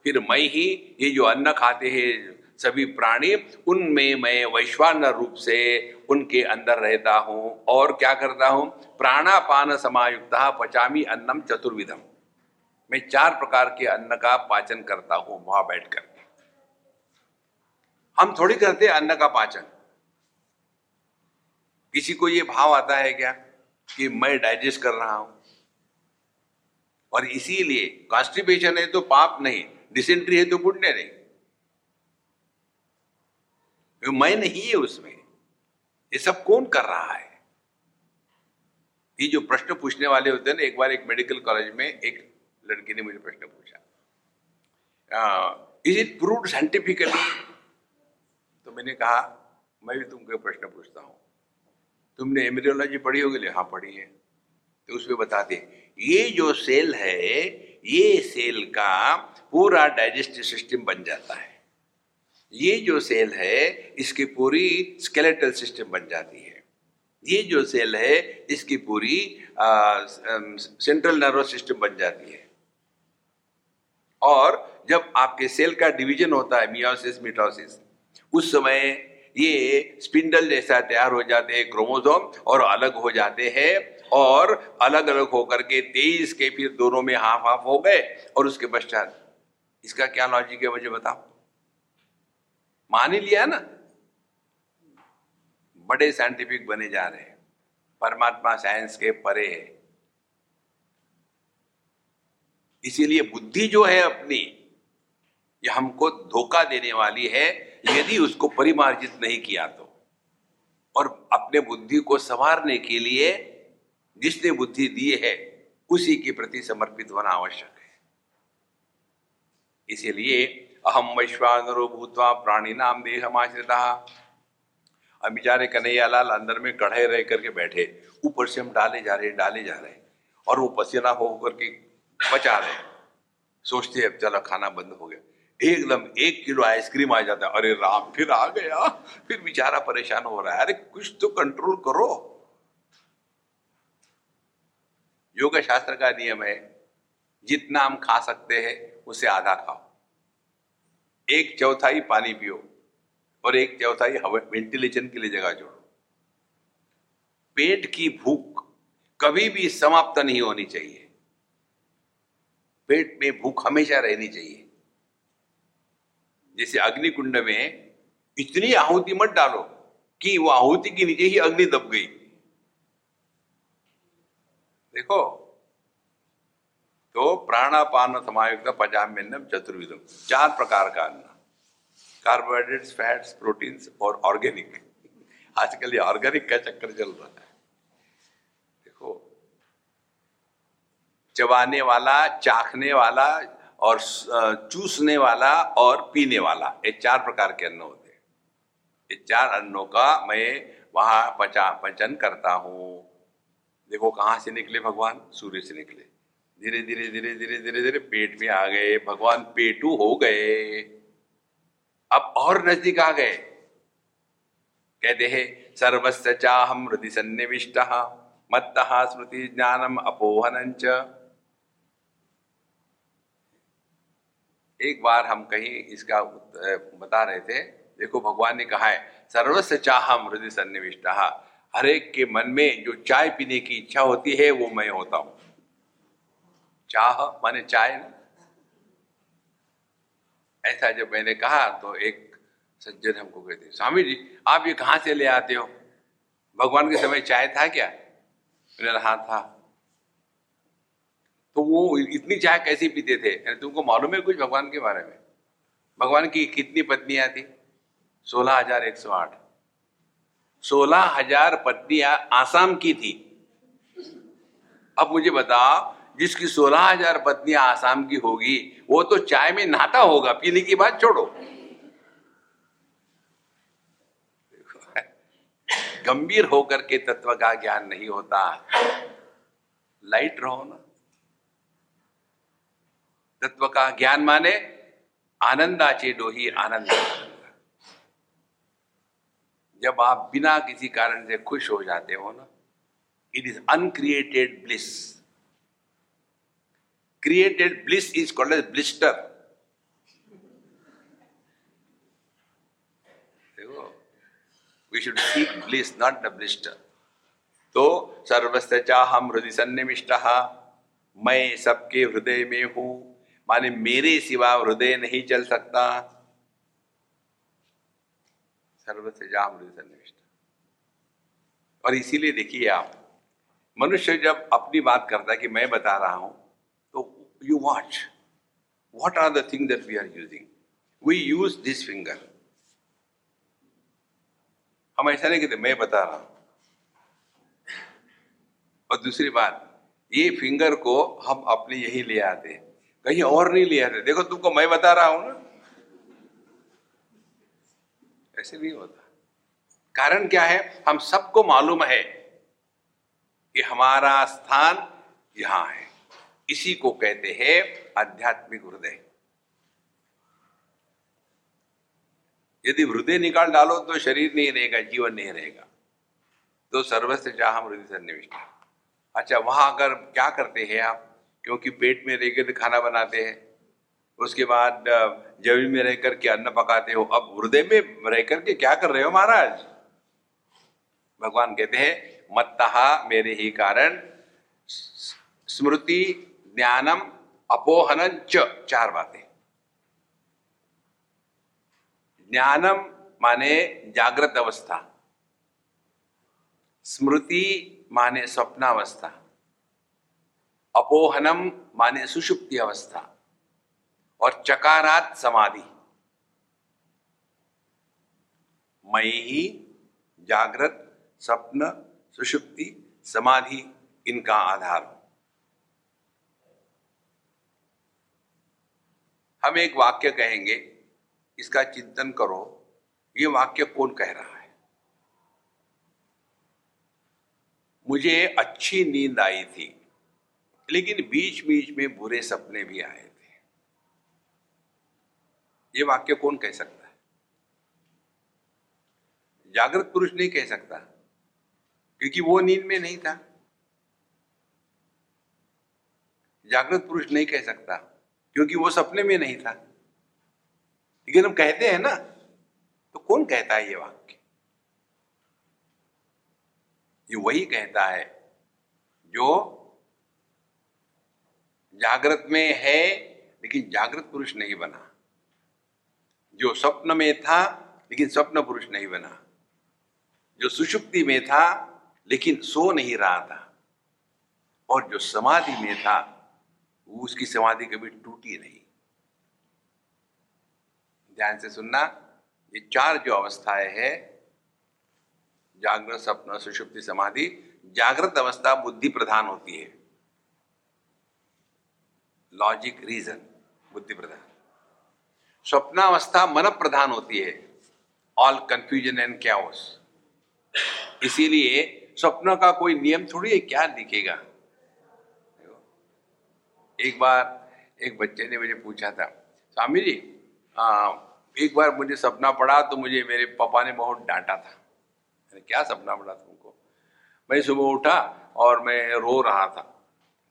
फिर मैं ही ये जो अन्न खाते हैं सभी प्राणी, उनमें मैं वैश्वान रूप से उनके अंदर रहता हूँ और क्या करता हूँ? प्राणापान समायुक्त पचामी अन्नम चतुर्विधम। मैं चार प्रकार के अन्न का पाचन करता हूँ वहाँ बैठ करके हम थोड़ी करते अन्न का पाचन। किसी को ये भाव आता है क्या कि मैं डाइजेस्ट कर रहा हूँ? और इसीलिए कॉन्स्टिपेशन है तो पाप नहीं डिसेंट्री है तो पुण्य नहीं। तो मैं नहीं है उसमें। ये सब कौन कर रहा है? ये जो प्रश्न पूछने वाले होते हैं ना, एक बार एक मेडिकल कॉलेज में एक लड़की ने मुझे प्रश्न पूछा। इज़ इट प्रूव साइंटिफिकली तो मैंने कहा, मैं भी तुमको प्रश्न पूछता हूँ। तुमने एमरियोलॉजी पढ़ी होगी? हाँ पढ़ी है। तो उसमें बताते ये जो सेल है, ये सेल का पूरा डाइजेस्टिव सिस्टम बन जाता है। ये जो सेल है, इसकी पूरी स्केलेटल सिस्टम बन जाती है। ये जो सेल है, इसकी पूरी सेंट्रल नर्वस सिस्टम बन जाती है। और जब आपके सेल का डिवीज़न होता है, मियोसिस, मिटोसिस, उस समय ये स्पिंडल जैसा तैयार हो जाते हैं, क्रोमोसोम, और अलग हो जाते हैं और अलग अलग होकर के तेईस के फिर दोनों में हाफ़ हाफ़ हो गए और उसके पश्चात इसका क्या लॉजिक है मुझे बताओ? मान ही लिया ना? बड़े साइंटिफिक बने जा रहे हैं। परमात्मा साइंस के परे है। इसीलिए बुद्धि जो है अपनी, ये हमको धोखा देने वाली है, यदि उसको परिमार्जित नहीं किया तो। और अपने बुद्धि को संवारने के लिए जिसने बुद्धि दी है, उसी के प्रति समर्पित होना आवश्यक है। इसीलिए अहम वैश्वानरो भूतवा प्राणी नाम देहमाश्रिता। अब बेचारे कन्हैयालाल अंदर में कढ़े रह करके बैठे, ऊपर से हम डाले जा रहे, डाले जा रहे, और वो पसीना हो करके बचा रहे। सोचते अब चलो खाना बंद हो गया। एकदम एक किलो आइसक्रीम आ जाता है। अरे राम, फिर आ गया। फिर बेचारा परेशान हो रहा है। अरे कुछ तो कंट्रोल करो। योग शास्त्र का नियम है, जितना हम खा सकते हैं, उसे आधा खाओ। एक चौथाई पानी पियो और एक चौथाई वेंटिलेशन के लिए जगह जोड़ो। पेट की भूख कभी भी समाप्त नहीं होनी चाहिए। पेट में भूख हमेशा रहनी चाहिए। जैसे अग्निकुंड में इतनी आहुति मत डालो कि वो आहुति के नीचे ही अग्नि दब गई। देखो तो प्राणापान समायुक्त पजाम्यन्नम चतुर्विधम, चार प्रकार का अन्न कार्बोहाइड्रेट्स फैट्स प्रोटीन्स और ऑर्गेनिक आजकल ये ऑर्गेनिक का चक्कर चल रहा है। देखो, चबाने वाला, चाखने वाला और चूसने वाला और पीने वाला, ये चार प्रकार के अन्न होते हैं। ये चार अन्नों का मैं वहाँ पचा, पचन करता हूँ। देखो कहाँ से निकले भगवान? सूर्य से निकले। धीरे धीरे धीरे धीरे धीरे धीरे पेट में आ गए। भगवान पेटू हो गए। अब और नज़दीक आ गए। कहते हैं, सर्वस्व चाहम हृदय सन्निविष्ट, मत्त स्मृति ज्ञानम अपोहन एक बार हम कहीं इसका बता रहे थे। देखो, भगवान ने कहा है, सर्वस्व चाहम हृदय सन्निविष्ट। हर एक के मन में जो चाय पीने की इच्छा होती है, वो मैं होता हूँ। चाह माने चाय ऐसा जब मैंने कहा तो एक सज्जन हमको कहते स्वामी जी, आप ये कहाँ से ले आते हो? भगवान के समय चाय था क्या? मैंने हाँ था। तो वो इतनी चाय कैसे पीते थे? तुमको मालूम है कुछ भगवान के बारे में? भगवान की कितनी पत्नियाँ थी? सोलह हज़ार एक सौ आठ। सोलह हज़ार पत्नियाँ आसाम की थी। अब मुझे बताओ, जिसकी सोलह हज़ार पत्नियाँ आसाम की होगी, वो तो चाय में नहाता होगा, पीने की बात छोड़ो। गंभीर होकर के तत्व का ज्ञान नहीं होता। लाइट रहो ना। तत्व का ज्ञान माने आनंदाचे डोही आनंद। जब आप बिना किसी कारण से खुश हो जाते हो ना it is uncreated bliss created bliss is called as blister देखो we should seek bliss not the blister तो सर्वस्व चाहम हृदय सन्निविष्ट मैं सबके हृदय में हूँ। माने मेरे सिवा हृदय नहीं चल सकता। सर्वस्व जाम हृदय सन्निविष्ट और इसीलिए देखिए आप, मनुष्य जब अपनी बात करता है कि मैं बता रहा हूँ तो you watch what are the thing that we are using we use this finger हम ऐसा नहीं कहते, मैं बता रहा हूँ। और दूसरी बात, ये फिंगर को हम अपने यही ले आते कहीं और नहीं ले आते। देखो, तुमको मैं बता रहा हूँ ना। ऐसे नहीं होता। कारण क्या है? हम सबको मालूम है कि हमारा स्थान यहाँ है। इसी को कहते हैं आध्यात्मिक हृदय। यदि हृदय निकाल डालो तो शरीर नहीं रहेगा, जीवन नहीं रहेगा। तो सर्वस्व चाह हृदय सन्निविष्ट। अच्छा वहाँ अगर क्या करते हैं आप? क्योंकि पेट में रह कर खाना बनाते हैं। उसके बाद ज़मीन में रह करके अन्न पकाते हो, अब हृदय में रह करके क्या कर रहे हो महाराज? भगवान कहते हैं, मत्तहा मेरे ही कारण, स्मृति ज्ञानम अपोहन च, चार बातें। ज्ञानम माने जागृत अवस्था, स्मृति माने स्वप्नावस्था, अपोहनम माने सुषुप्ति अवस्था। और चकारात समाधि। मई ही, जागृत, स्वप्न, सुषुप्ति, समाधि, इनका आधार। हम एक वाक्य कहेंगे, इसका चिंतन करो, ये वाक्य कौन कह रहा है? मुझे अच्छी नींद आई थी, लेकिन बीच बीच में बुरे सपने भी आए। ये वाक्य कौन कह सकता है? जागृत पुरुष नहीं कह सकता, क्योंकि वो नींद में नहीं था। जागृत पुरुष नहीं कह सकता, क्योंकि वो सपने में नहीं था। लेकिन हम कहते हैं ना तो कौन कहता है ये वाक्य? ये वही कहता है जो जागृत में है, लेकिन जागृत पुरुष नहीं बना। जो स्वप्न में था, लेकिन स्वप्न पुरुष नहीं बना। जो सुषुप्ति में था, लेकिन सो नहीं रहा था। और जो समाधि में था, उसकी समाधि कभी टूटी नहीं। ध्यान से सुनना, ये चार जो अवस्थाएँ है जागृत सपन सुषुप्ति, समाधि, जागृत अवस्था बुद्धि प्रधान होती है। लॉजिक रीजन बुद्धि प्रधान। स्वप्नावस्था मन प्रधान होती है। ऑल कंफ्यूजन एंड क्या इसीलिए स्वप्न का कोई नियम थोड़ी है क्या दिखेगा? एक बार एक बच्चे ने मुझे पूछा था स्वामी जी आ, एक बार मुझे सपना पड़ा तो मुझे मेरे पापा ने बहुत डांटा था। मैंने क्या सपना पड़ा तुमको? मैं सुबह उठा और मैं रो रहा था।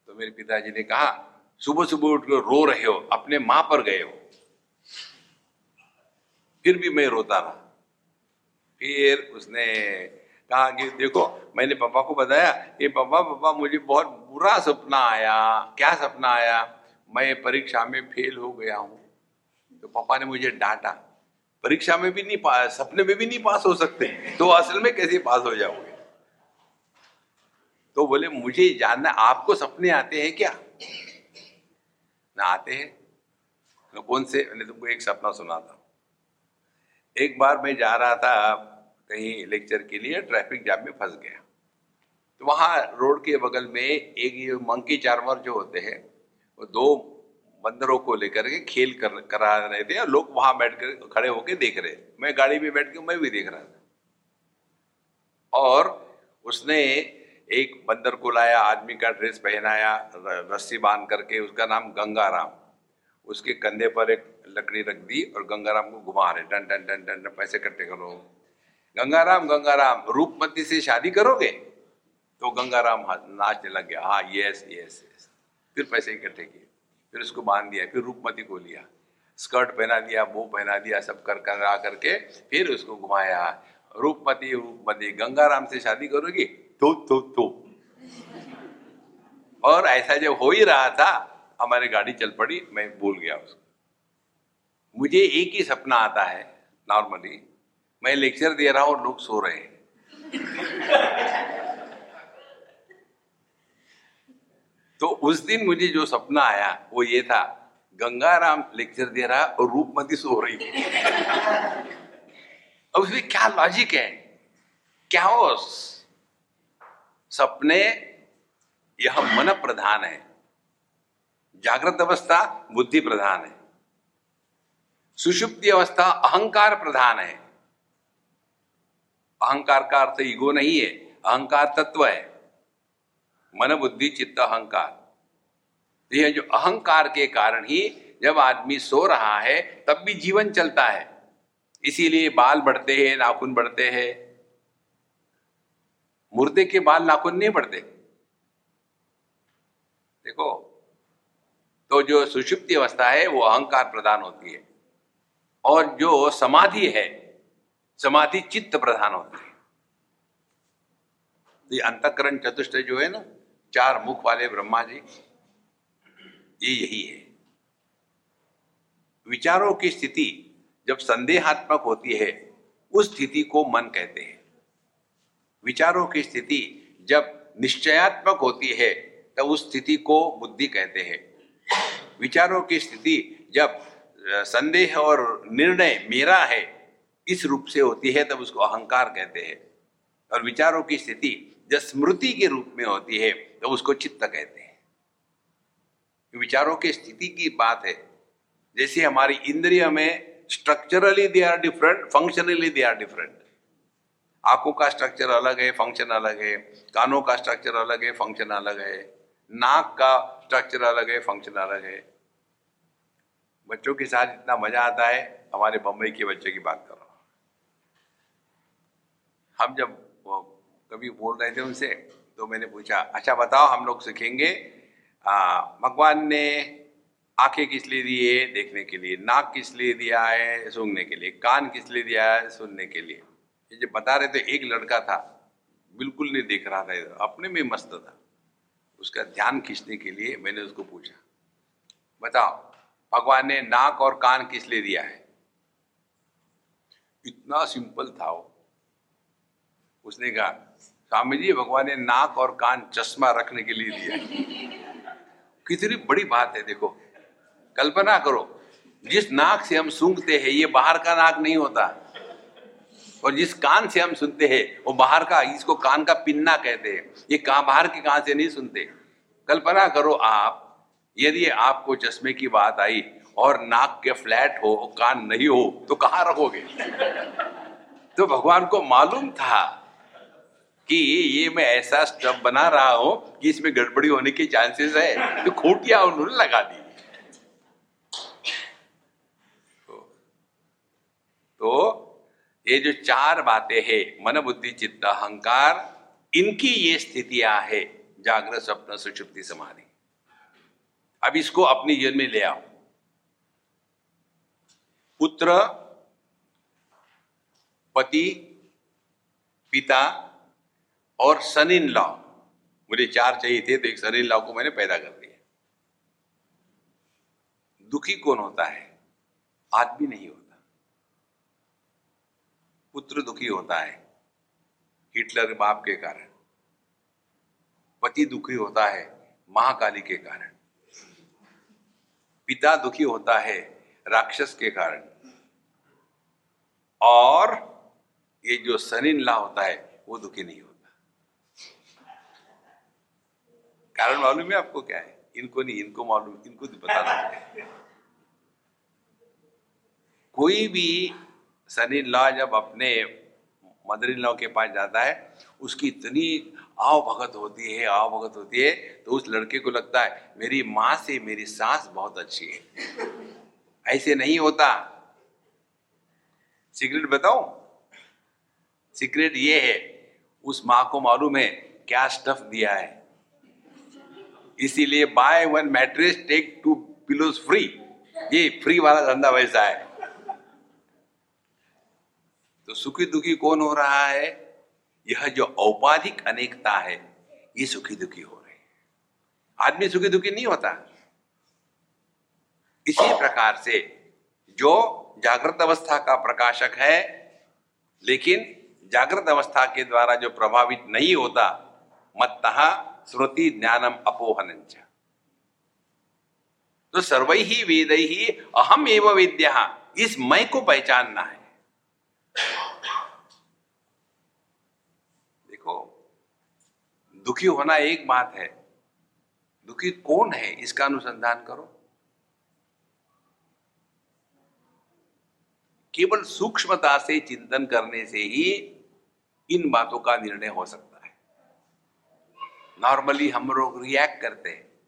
तो मेरे पिताजी ने कहा सुबह सुबह उठ कर रो रहे हो अपने माँ पर गए हो। फिर भी मैं रोता रहा। फिर उसने कहा कि देखो, मैंने पापा को बताया, ये पापा पापा, मुझे बहुत बुरा सपना आया। क्या सपना आया? मैं परीक्षा में फेल हो गया हूँ। तो पापा ने मुझे डांटा। परीक्षा में भी नहीं पास सपने में भी नहीं पास हो सकते। तो असल में कैसे पास हो जाओगे? तो बोले, मुझे जानना, आपको सपने आते हैं क्या? ना आते हैं। तो कौन से? मैंने तुमको एक सपना सुना था एक बार मैं जा रहा था कहीं लेक्चर के लिए ट्रैफ़िक जाम में फंस गया। तो वहाँ रोड के बगल में एक ये मंकी चार्मर जो होते हैं, वो दो बंदरों को लेकर के खेल कर, करा रहे थे और लोग वहाँ बैठ कर खड़े होके देख रहे थे। मैं गाड़ी में बैठ के, मैं भी देख रहा था। और उसने एक बंदर को लाया, आदमी का ड्रेस पहनाया रस्सी बाँध करके, उसका नाम गंगाराम। उसके कंधे पर एक लकड़ी रख दी और गंगाराम को घुमा रहे, डन डन डन डन पैसे इकट्ठे करो। गंगाराम गंगाराम, रूपमती से शादी करोगे? तो गंगाराम नाचने लग गया हाँ यस यस यस फिर पैसे इकट्ठे किए, फिर उसको बाँध दिया, फिर रूपमती को लिया। स्कर्ट पहना दिया वो पहना दिया, सब कर कर करके फिर उसको घुमाया। रूपमती रूपमती, गंगाराम से शादी करोगी? तो तो तो। और ऐसा जब हो ही रहा था, हमारी गाड़ी चल पड़ी, मैं भूल गया उसको। मुझे एक ही सपना आता है नॉर्मली मैं लेक्चर दे रहा हूँ और लोग सो रहे हैं। तो उस दिन मुझे जो सपना आया, वो ये था, गंगाराम लेक्चर दे रहा और रूपमती सो रही अब उसमें क्या लॉजिक है? क्या हो सपने, यह मन प्रधान है। जागृत अवस्था, बुद्धि प्रधान है। सुषुप्ति अवस्था, अहंकार प्रधान है। अहंकार का अर्थ ईगो नहीं है, अहंकार तत्व है। मन, बुद्धि, चित्त, अहंकार। तो यह जो अहंकार के कारण ही जब आदमी सो रहा है, तब भी जीवन चलता है। इसीलिए बाल बढ़ते हैं, नाखून बढ़ते हैं। मुर्दे के बाल नाखून नहीं बढ़ते। देखो तो जो सुषुप्ति अवस्था है, वो अहंकार प्रदान होती है। और जो समाधि है, समाधि चित्त प्रधान होती है। ये अंतकरण चतुष्ट जो है ना, चार मुख वाले ब्रह्मा जी, ये यही है। विचारों की स्थिति जब संदेहात्मक होती है, उस स्थिति को मन कहते हैं। विचारों की स्थिति जब निश्चयात्मक होती है, तब उस स्थिति को बुद्धि कहते हैं। विचारों की स्थिति जब संदेह और निर्णय मेरा है, इस रूप से होती है, तब उसको अहंकार कहते हैं। और विचारों की स्थिति जब स्मृति के रूप में होती है तो उसको चित्त कहते हैं। विचारों की स्थिति की बात है। जैसे हमारी इंद्रिय में structurally they are different functionally they are different आँखों का स्ट्रक्चर अलग है फ़ंक्शन अलग है। कानों का स्ट्रक्चर अलग है फ़ंक्शन अलग है। नाक का स्ट्रक्चर अलग है फ़ंक्शन अलग है। बच्चों के साथ इतना मज़ा आता है, हमारे बम्बई के बच्चे की बात कर रहा हूँ। हम जब कभी बोल रहे थे उनसे तो मैंने पूछा अच्छा बताओ, हम लोग सीखेंगे? भगवान ने आँखें किस लिए दी है देखने के लिए, नाक किस लिए दिया है, सूंघने के लिए, कान किस लिए दिया है, सुनने के लिए। ये जब बता रहे थे, एक लड़का था, बिल्कुल नहीं देख रहा था, अपने में मस्त था। उसका ध्यान खींचने के लिए मैंने उसको पूछा, बताओ भगवान ने नाक और कान किस लिए दिया है? इतना सिंपल था वो। उसने कहा, स्वामी जी, भगवान ने नाक और कान चश्मा रखने के लिए दिया कितनी बड़ी बात है, देखो। कल्पना करो, जिस नाक से हम सूंघते हैं, ये बाहर का नाक नहीं होता। और जिस कान से हम सुनते हैं, वो बाहर का, इसको कान का पिन्ना कहते हैं। ये कहा, बाहर के कान से नहीं सुनते? कल्पना करो, आप यदि आपको चश्मे की बात आई और नाक के फ्लैट हो, कान नहीं हो तो कहाँ रखोगे? तो भगवान को मालूम था कि ये मैं ऐसा स्टफ़ बना रहा हूँ कि इसमें गड़बड़ी होने के चांसेस है। तो खोटिया उन्होंने लगा दी। तो ये जो चार बातें हैं मन बुद्धि चित्त, अहंकार, इनकी ये स्थितियाँ है, जागृत, स्वप्न, सुषुप्ति, समाधि। अब इसको अपनी जीवन में ले आओ। पुत्र, पति, पिता और सन इन लॉ मुझे चार चाहिए थे तो एक सन इन लॉ को मैंने पैदा कर दिया। दुखी कौन होता है? आदमी नहीं होता। पुत्र दुखी होता है, हिटलर बाप के कारण। पति दुखी होता है, महाकाली के कारण। पिता दुखी होता है राक्षस के कारण। और ये जो सनिन ला होता है, वो दुखी नहीं होता। कारण मालूम है आपको क्या है? इनको नहीं, इनको मालूम, इनको तो बताना कोई भी सनी लॉ जब अपने मदर इन लॉ के पास जाता है उसकी इतनी आव भगत होती है आव भगत होती है तो उस लड़के को लगता है, मेरी माँ से मेरी सास बहुत अच्छी है। ऐसे नहीं होता। सीक्रेट बताओ सीक्रेट ये है, उस माँ को मालूम है, क्या स्टफ़ दिया है। इसीलिए buy one mattress take two pillows free ये फ्री वाला धंधा वैसा है। तो सुखी दुखी कौन हो रहा है? यह जो औपाधिक अनेकता है, ये सुखी दुखी हो रहे हैं। आदमी सुखी दुखी नहीं होता। इसी प्रकार से जो जागृत अवस्था का प्रकाशक है, लेकिन जागृत अवस्था के द्वारा जो प्रभावित नहीं होता मत श्रुति ज्ञानम अपोहन तो सर्व ही वेद ही अहम एवं विद्या, इस मय को पहचानना है देखो दुखी होना एक बात है। दुखी कौन है? इसका अनुसंधान करो। केवल सूक्ष्मता से चिंतन करने से ही इन बातों का निर्णय हो सकता है। नॉर्मली हम लोग रिएक्ट करते हैं।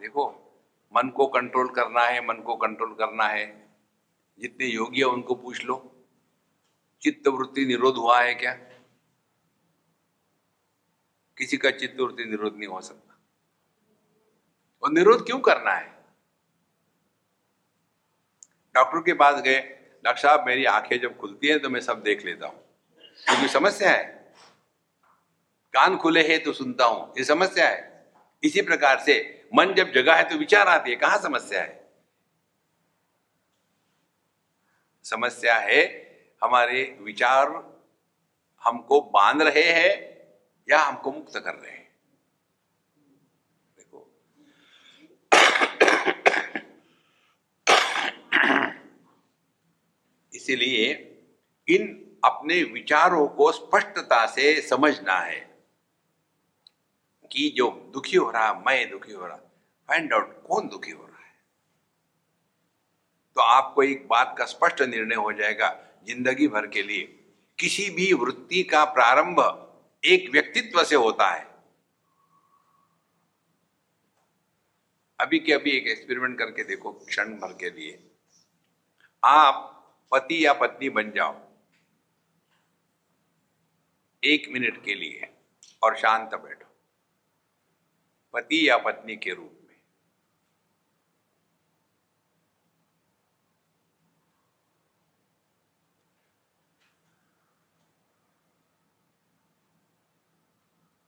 देखो, मन को कंट्रोल करना है, मन को कंट्रोल करना है। जितने योगी है उनको पूछ लो। चित्त वृत्ति निरोध हुआ है क्या? किसी का चित्त वृत्ति निरोध नहीं हो सकता। और निरोध क्यों करना है? डॉक्टर के पास गए, डॉक्टर साहब, मेरी आँखें जब खुलती हैं तो मैं सब देख लेता हूँ। क्योंकि समस्या है? कान खुले हैं तो सुनता हूँ। ये समस्या है? इसी प्रकार से मन जब जगह है तो विचार आती है, कहाँ समस्या है? समस्या है, हमारे विचार हमको बाँध रहे हैं या हमको मुक्त कर रहे हैं। देखो। इसीलिए इन अपने विचारों को स्पष्टता से समझना है कि जो दुखी हो रहा, मैं दुखी हो रहा फाइंड आउट कौन दुखी हो रहा है। तो आपको एक बात का स्पष्ट निर्णय हो जाएगा, ज़िंदगी भर के लिए। किसी भी वृत्ति का प्रारंभ एक व्यक्तित्व से होता है। अभी के अभी एक एक्सपेरिमेंट करके देखो, क्षण भर के लिए। आप पति या पत्नी बन जाओ। एक मिनट के लिए और शांत बैठो। पति या पत्नी के रूप में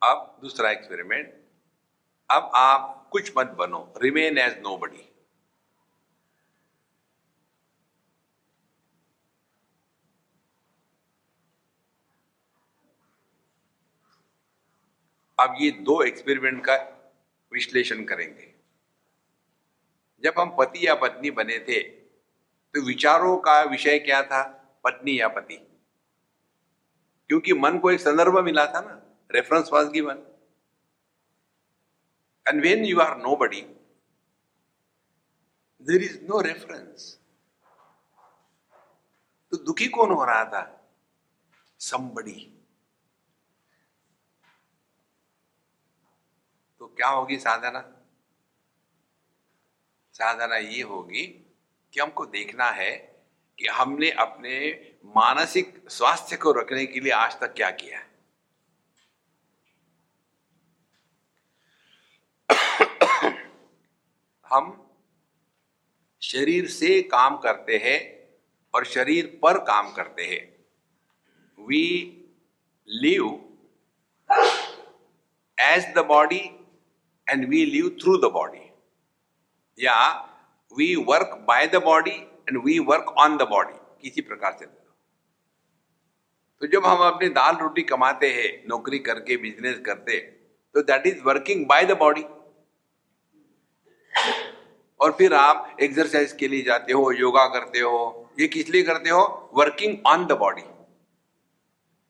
अब दूसरा एक्सपेरिमेंट अब आप कुछ मत बनो रिमेन एज नो बडी अब ये दो एक्सपेरिमेंट का विश्लेषण करेंगे। जब हम पति या पत्नी बने थे तो विचारों का विषय क्या था, पत्नी या पति? क्योंकि मन को एक संदर्भ मिला था ना। Was given and when you are nobody there is no reference तो दुखी कौन हो रहा था? समबड़ी तो क्या होगी साधना? साधना ये होगी कि हमको देखना है कि हमने अपने मानसिक स्वास्थ्य को रखने के लिए आज तक क्या किया है हम शरीर से काम करते हैं और शरीर पर काम करते हैं। We live as the body and we live through the body. या we work by the body and we work on the body किसी प्रकार से तो जब हम अपनी दाल रोटी कमाते हैं, नौकरी करके बिज़नेस करते तो that is working by the body और फिर आप एक्सरसाइज के लिए जाते हो योगा करते हो, ये किस लिए करते हो? वर्किंग ऑन द बॉडी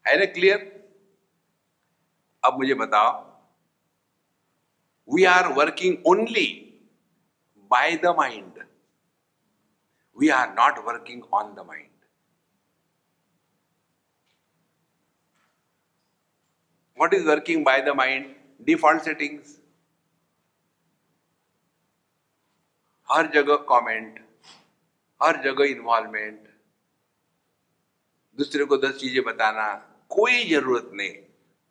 है ना क्लियर अब मुझे बताओ। We are working only by the mind we are not working on the mind what is working by the mind default settings हर जगह कमेंट हर जगह इन्वॉल्वमेंट दूसरे को दस चीज़ें बताना, कोई ज़रूरत नहीं।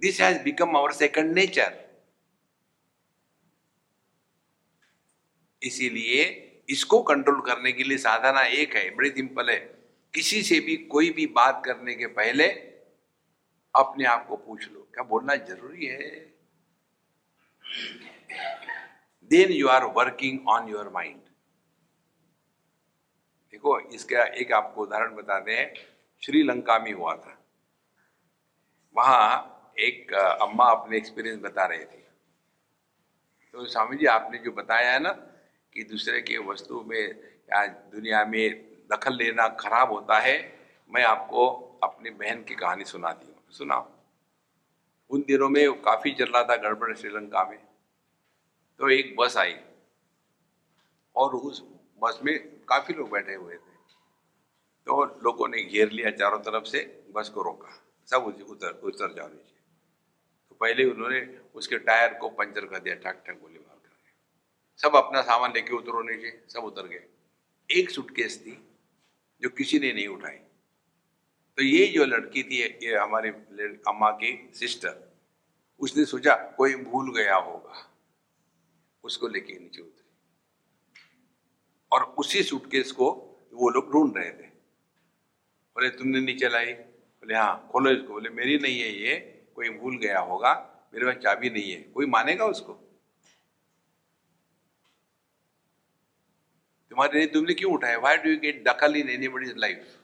This has become our second nature इसीलिए इसको कंट्रोल करने के लिए साधना एक है, बड़ी सिंपल है। किसी से भी, कोई भी बात करने के पहले अपने आप को पूछ लो, क्या बोलना ज़रूरी है? Then you are working on your mind देखो, इसका एक आपको उदाहरण बताते हैं। श्रीलंका में हुआ था। वहाँ एक अम्मा अपने एक्सपीरियंस बता रहे थे। तो स्वामी जी, आपने जो बताया है ना कि दूसरे के वस्तु में या दुनिया में दखल लेना खराब होता है, मैं आपको अपनी बहन की कहानी सुनाती हूँ। सुनाओ। उन दिनों में काफ़ी चल रहा था गड़बड़ श्रीलंका में। तो एक बस आई और उस बस में काफ़ी लोग बैठे हुए थे। तो लोगों ने घेर लिया चारों तरफ़ से, बस को रोका। सब उतर उतर जाओ नीचे तो पहले उन्होंने उसके टायर को पंचर कर दिया, ठक ठक गोली मार कर सब अपना सामान लेके उतरो नीचे, सब उतर गए। एक सुटकेस थी जो किसी ने नहीं उठाई। तो ये जो लड़की थी, ये हमारे अम्मा की सिस्टर उसने सोचा कोई भूल गया होगा। उसको लेके नीचे उतरी। और उसी सूटकेस को वो लोग ढूंढ रहे थे। बोले, तुमने नीचे लाई? बोले हाँ खोलो इसको। बोले, मेरी नहीं है ये, कोई भूल गया होगा, मेरे पास चाबी नहीं है, कोई मानेगा उसको? तुम्हारे नहीं तुमने क्यों उठाया? वाई डू यू गेट दखल इन एनी बडी लाइफ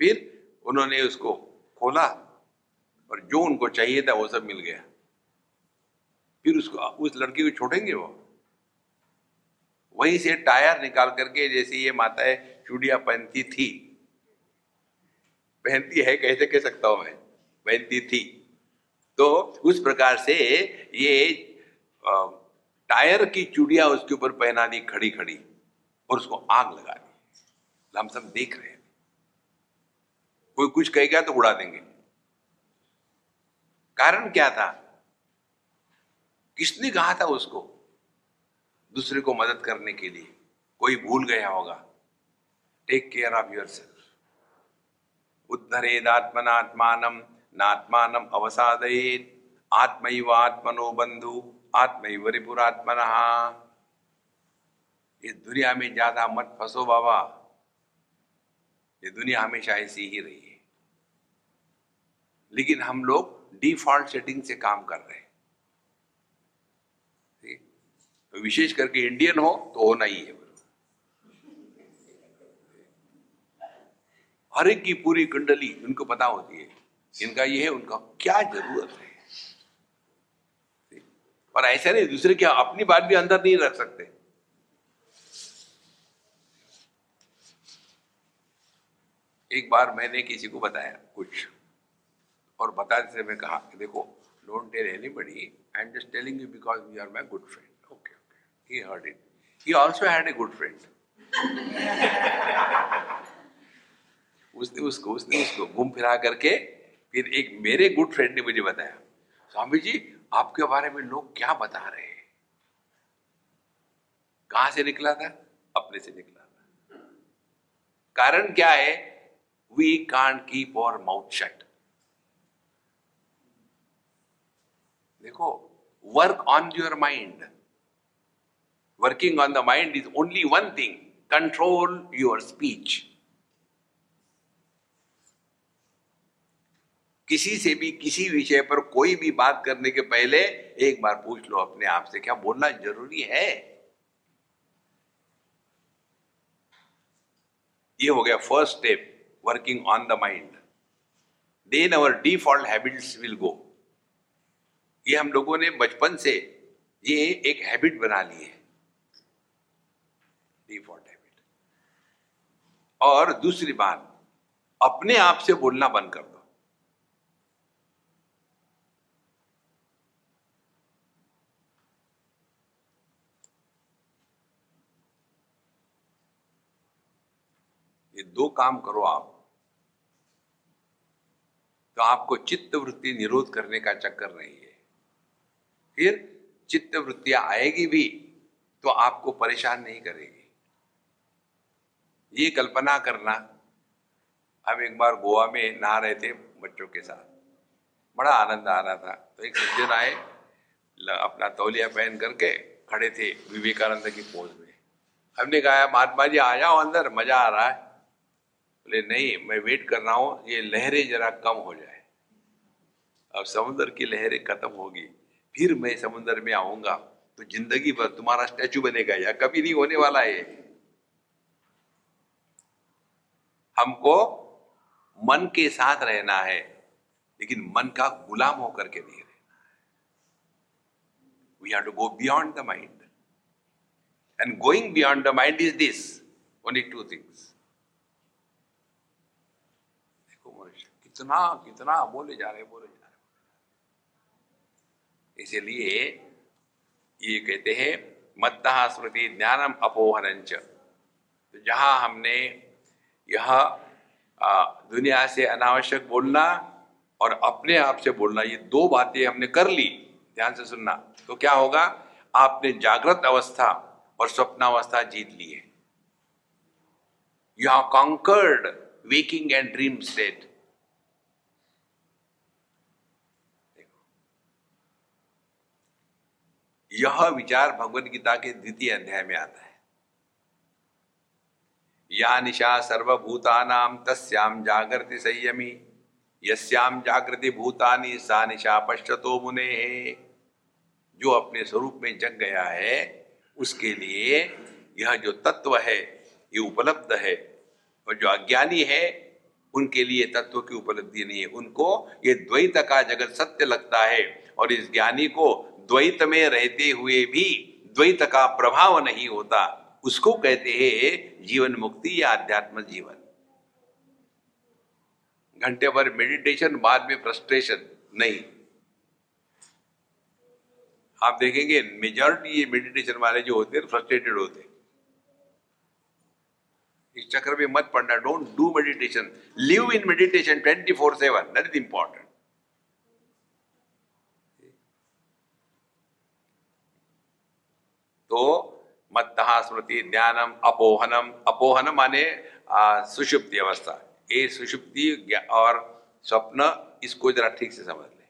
फिर उन्होंने उसको खोला और जो उनको चाहिए था वो सब मिल गया। फिर उसको, उस लड़की को छोड़ेंगे वो? वहीं से टायर निकाल करके जैसे ये माता है चूड़िया पहनती थी। पहनती है, कैसे कह सकता हूँ मैं? पहनती थी। तो उस प्रकार से ये टायर की चूड़िया उसके ऊपर पहना दी खड़ी खड़ी और उसको आग लगा दी हम सब देख रहे हैं। कोई कुछ कहेगा तो उड़ा देंगे। कारण क्या था? किसने कहा था उसको? दूसरे को मदद करने के लिए। कोई भूल गया होगा। Take care of yourself उद्धरेदात्मनात्मानम नात्मानम अवसादयेत। आत्मैव आत्मनो बंधु आत्मैव रिपुरात्मन। इस दुनिया में ज़्यादा मत फंसो बाबा। ये दुनिया हमेशा ऐसी ही रही है। लेकिन हम लोग डिफ़ॉल्ट सेटिंग से काम कर रहे हैं तो विशेष करके इंडियन हो तो होना ही है। हर एक की पूरी कुंडली उनको पता होती है। इनका ये है, उनका क्या ज़रूरत है? और ऐसा नहीं, दूसरे की अपनी बात भी अंदर नहीं रख सकते? एक बार मैंने किसी को बताया कुछ, और बताते से मैं कहा देखो don't tell anybody I am just telling you because you are my good friend he heard it he also had a good friend उसने, उसको उसने उसको घूम फिरा करके फिर एक मेरे गुड फ्रेंड ने मुझे बताया, स्वामी जी, आपके बारे में लोग क्या बता रहे हैं? कहाँ से निकला था? अपने से निकला था। कारण क्या है? We can't keep our mouth shut देखो work on your mind working on the mind is only one thing control your speech किसी से भी, किसी विषय पर कोई भी बात करने के पहले एक बार पूछ लो अपने आप से, क्या बोलना ज़रूरी है ये हो गया first step working on the mind. Then our default habits will go. ये हम लोगों ने बचपन से ये एक हैबिट बना ली है डिफ़ॉल्ट हैबिट और दूसरी बात, अपने आप से बोलना बंद कर दो। ये दो काम करो आप। तो आपको चित्त वृत्ति निरोध करने का चक्कर नहीं है। फिर चित्त वृत्तियाँ आएगी भी तो आपको परेशान नहीं करेगी। ये कल्पना करना। हम एक बार गोवा में नहा रहे थे बच्चों के साथ। बड़ा आनंद आ रहा था। तो एक सज्जन आए अपना तौलिया पहन करके खड़े थे विवेकानंद की पोज में। हमने कहा महात्मा जी, आ जाओ अंदर, मज़ा आ रहा है। बोले, नहीं, मैं वेट कर रहा हूँ, ये लहरें जरा कम हो जाए। अब समुद्र की लहरें खत्म होगी, फिर मैं समुद्र में आऊँगा। तो ज़िंदगी भर तुम्हारा स्टैचू बनेगा, या कभी नहीं होने वाला है हमको मन के साथ रहना है, लेकिन मन का गुलाम होकर के नहीं रहना है। We have to go beyond the mind and going beyond the mind is this only two things देखो कितना कितना बोले जा रहे बोले जा रहे इसीलिए ये कहते हैं, मत्ता स्मृति ज्ञानम अपोहन तो जहाँ हमने यह दुनिया से अनावश्यक बोलना और अपने आप से बोलना, ये दो बातें हमने कर ली, ध्यान से सुनना। तो क्या होगा? आपने जागृत अवस्था और स्वप्नावस्था जीत ली है। You have conquered waking and dream state यह विचार भगवत गीता के द्वितीय अध्याय में आता है। या निशा सर्वभूतानाम तस्याम जागृति संयमी। यस्याम जागृति भूतानी सा निशा पश्चतो मुने। जो अपने स्वरूप में जग गया है, उसके लिए यह जो तत्व है, ये उपलब्ध है, और जो अज्ञानी है, उनके लिए तत्व की उपलब्धि नहीं है। उनको ये द्वैत का जगत सत्य लगता है, और इस ज्ञानी को द्वैत में रहते हुए भी द्वैत का प्रभाव नहीं होता। उसको कहते हैं जीवन मुक्ति या आध्यात्म जीवन। घंटे भर मेडिटेशन बाद में फ्रस्ट्रेशन नहीं। आप देखेंगे मेजॉरिटी ये मेडिटेशन वाले जो होते हैं फ्रस्ट्रेटेड होते हैं। इस चक्र में मत पड़ना don't do meditation live in meditation twenty four seven that is important तो मत्तः स्मृति ज्ञानम, अपोहनम। अपोहन माने सुषुप्ति अवस्था। ये सुषुप्ति और स्वप्न, इसको जरा ठीक से समझ ले।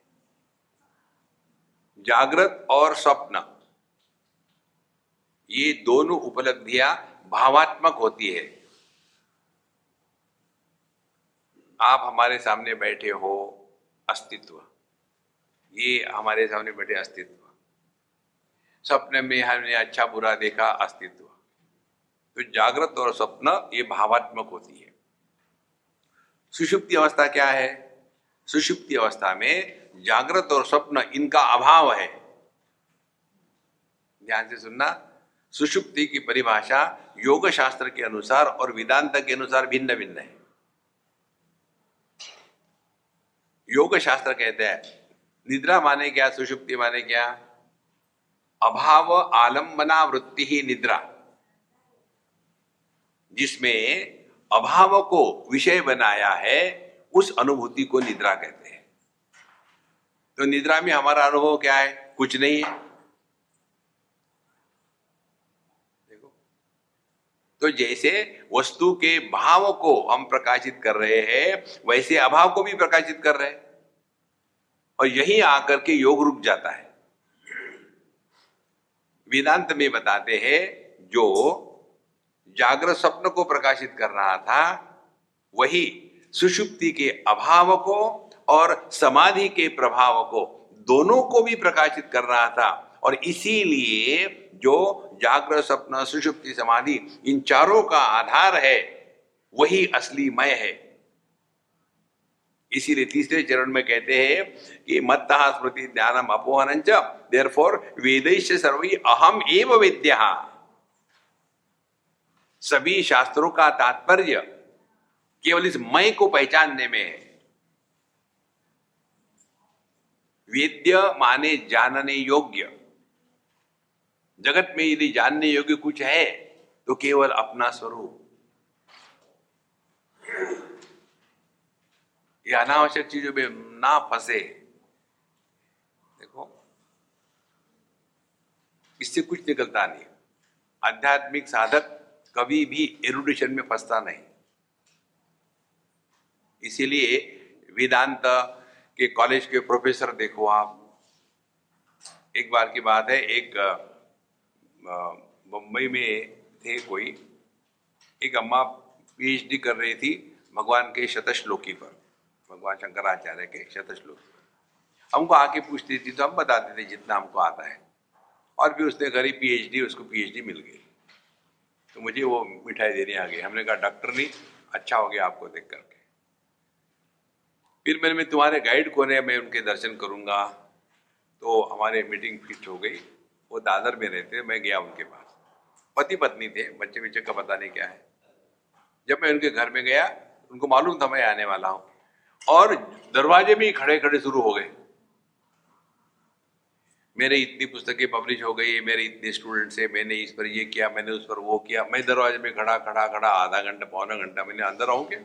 जागृत और स्वप्न। ये दोनों उपलब्धियाँ भावात्मक होती है। आप हमारे सामने बैठे हो, अस्तित्व। ये हमारे सामने बैठे अस्तित्व। सपने में हमने अच्छा बुरा देखा, अस्तित्व। तो जागृत और स्वप्न ये भावात्मक होती है। सुषुप्ति अवस्था क्या है? सुषुप्ति अवस्था में जागृत और स्वप्न इनका अभाव है। ध्यान से सुनना। सुषुप्ति की परिभाषा योग शास्त्र के अनुसार और वेदांत के अनुसार भिन्न भिन्न है। योग शास्त्र कहते हैं, निद्रा माने क्या, सुषुप्ति माने क्या? अभाव आलंबना वृत्ति ही निद्रा। जिसमें अभाव को विषय बनाया है, उस अनुभूति को निद्रा कहते हैं। तो निद्रा में हमारा अनुभव क्या है? कुछ नहीं है। देखो। तो जैसे वस्तु के भाव को हम प्रकाशित कर रहे हैं, वैसे अभाव को भी प्रकाशित कर रहे हैं। और यही आकर के योग रुक जाता है। वेदांत में बताते हैं, जो जागृत स्वप्न को प्रकाशित कर रहा था, वही सुषुप्ति के अभाव को और समाधि के प्रभाव को दोनों को भी प्रकाशित कर रहा था। और इसीलिए जो जागृत स्वप्न, सुषुप्ति, समाधि, इन चारों का आधार है, वही असली मय है। इसीलिए तीसरे चरण में कहते हैं कि मत्ता स्मृति ज्ञानम अपोहन देर फोर वेदेश सर्वी अहम एव विद्या। सभी शास्त्रों का तात्पर्य केवल इस मय को पहचानने में है। वेद्य माने जानने योग्य। जगत में यदि जानने योग्य कुछ है तो केवल अपना स्वरूप। ये अनावश्यक चीज़ों में ना फंसे। देखो, इससे कुछ निकलता नहीं। आध्यात्मिक साधक कभी भी एरुडिशन में फंसता नहीं। इसीलिए वेदांत के कॉलेज के प्रोफेसर देखो आप। एक बार की बात है, एक मुंबई में थे कोई। एक अम्मा पीएचडी कर रही थी भगवान के शतश्लोकी पर। भगवान शंकराचार्य के शतश्लोकी। हमको आके पूछती थी तो हम बताते थे जितना हमको आता है। और भी उसने करी पीएचडी उसको पीएचडी मिल गई। तो मुझे वो मिठाई देने आ गई। हमने कहा, डॉक्टर नहीं अच्छा हो गया आपको देख करके। फिर मैंने, मैं तुम्हारे गाइड कौन है? मैं उनके दर्शन करूँगा। तो हमारे मीटिंग फिक्स हो गई। वो दादर में रहते, मैं गया उनके पास। पति पत्नी थे बच्चे बच्चे का पता नहीं क्या है। जब मैं उनके घर में गया, उनको मालूम था मैं आने वाला हूँ। और दरवाजे भी खड़े खड़े शुरू हो गए। मेरे इतनी पुस्तकें पब्लिश हो गई, मेरे इतने स्टूडेंट्स है, मैंने इस पर ये किया, मैंने उस पर वो किया। मैं दरवाजे में खड़ा खड़ा खड़ा, आधा घंटा, पौना घंटा मैंने अंदर आऊँ क्या?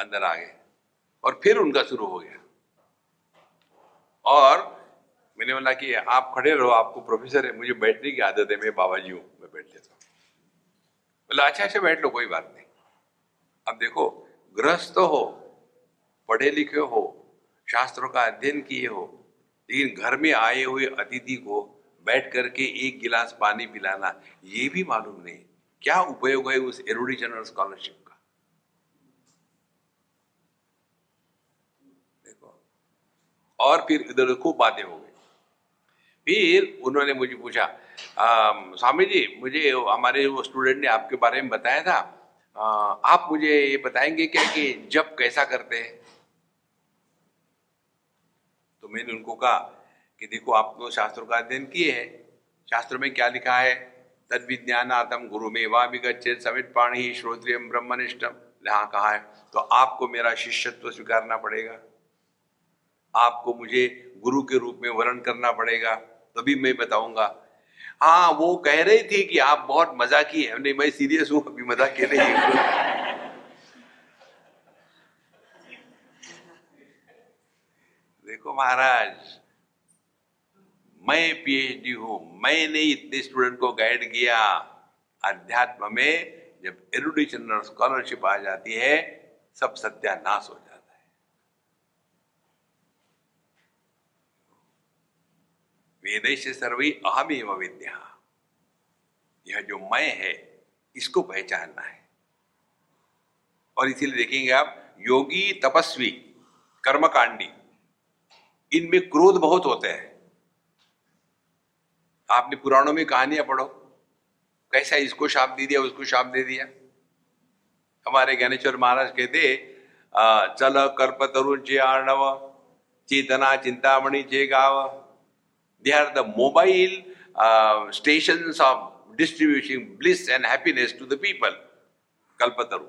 अंदर आ गए। और फिर उनका शुरू हो गया। और मैंने बोला कि आप खड़े रहो, आपको प्रोफेसर है, मुझे बैठने की आदत है, मैं बाबा जी हूँ, मैं बैठ लेता हूँ। बोला अच्छा अच्छा बैठ लो, कोई बात नहीं। अब देखो ग्रस्त हो, पढ़े लिखे हो, शास्त्रों का अध्ययन किए हो, लेकिन घर में आए हुए अतिथि को बैठ करके एक गिलास पानी पिलाना, ये भी मालूम नहीं। क्या उपयोग है उस एरोडिशन और स्कॉलरशिप का? देखो, और फिर इधर खूब बातें हो गई। फिर उन्होंने मुझे पूछा स्वामी जी, मुझे हमारे वो स्टूडेंट ने आपके बारे में बताया था आप मुझे ये बताएँगे क्या कि जब कैसा करते हैं? तो मैंने उनको कहा कि देखो आप तो शास्त्रों का अध्ययन किए हैं। शास्त्र में क्या लिखा है? तद विज्ञानातम गुरु में वा विगच्छेद समित पाणी श्रोत्रियम ब्रह्मनिष्ठम यहाँ कहा है तो आपको मेरा शिष्यत्व स्वीकारना पड़ेगा। आपको मुझे गुरु के रूप में वर्ण करना पड़ेगा। तभी मैं बताऊँगा हाँ वो कह रही थी कि आप बहुत मज़ा की है। नहीं, मैं सीरियस हूँ, अभी मज़ा के नहीं देखो महाराज, मैं पीएचडी हूँ, मैंने इतने स्टूडेंट को गाइड किया। अध्यात्म में जब एरुडिशन और स्कॉलरशिप आ जाती है, सब सत्यानाश हो जाता है वेदेश सर्वी अहम विद्या। यह जो मैं है, इसको पहचानना है। और इसीलिए देखेंगे आप, योगी, तपस्वी, कर्मकांडी, इनमें क्रोध बहुत होते हैं। आपने पुराणों में कहानियाँ पढ़ो, कैसा इसको शाप दे दिया, उसको शाप दे दिया। हमारे ज्ञानेश्वर महाराज कहते चल, कर्प तरुण चे आर्णव चेतना, चिंतामणि चे गाव they are the mobile station of distribution bliss and happiness to the people कल्पतरु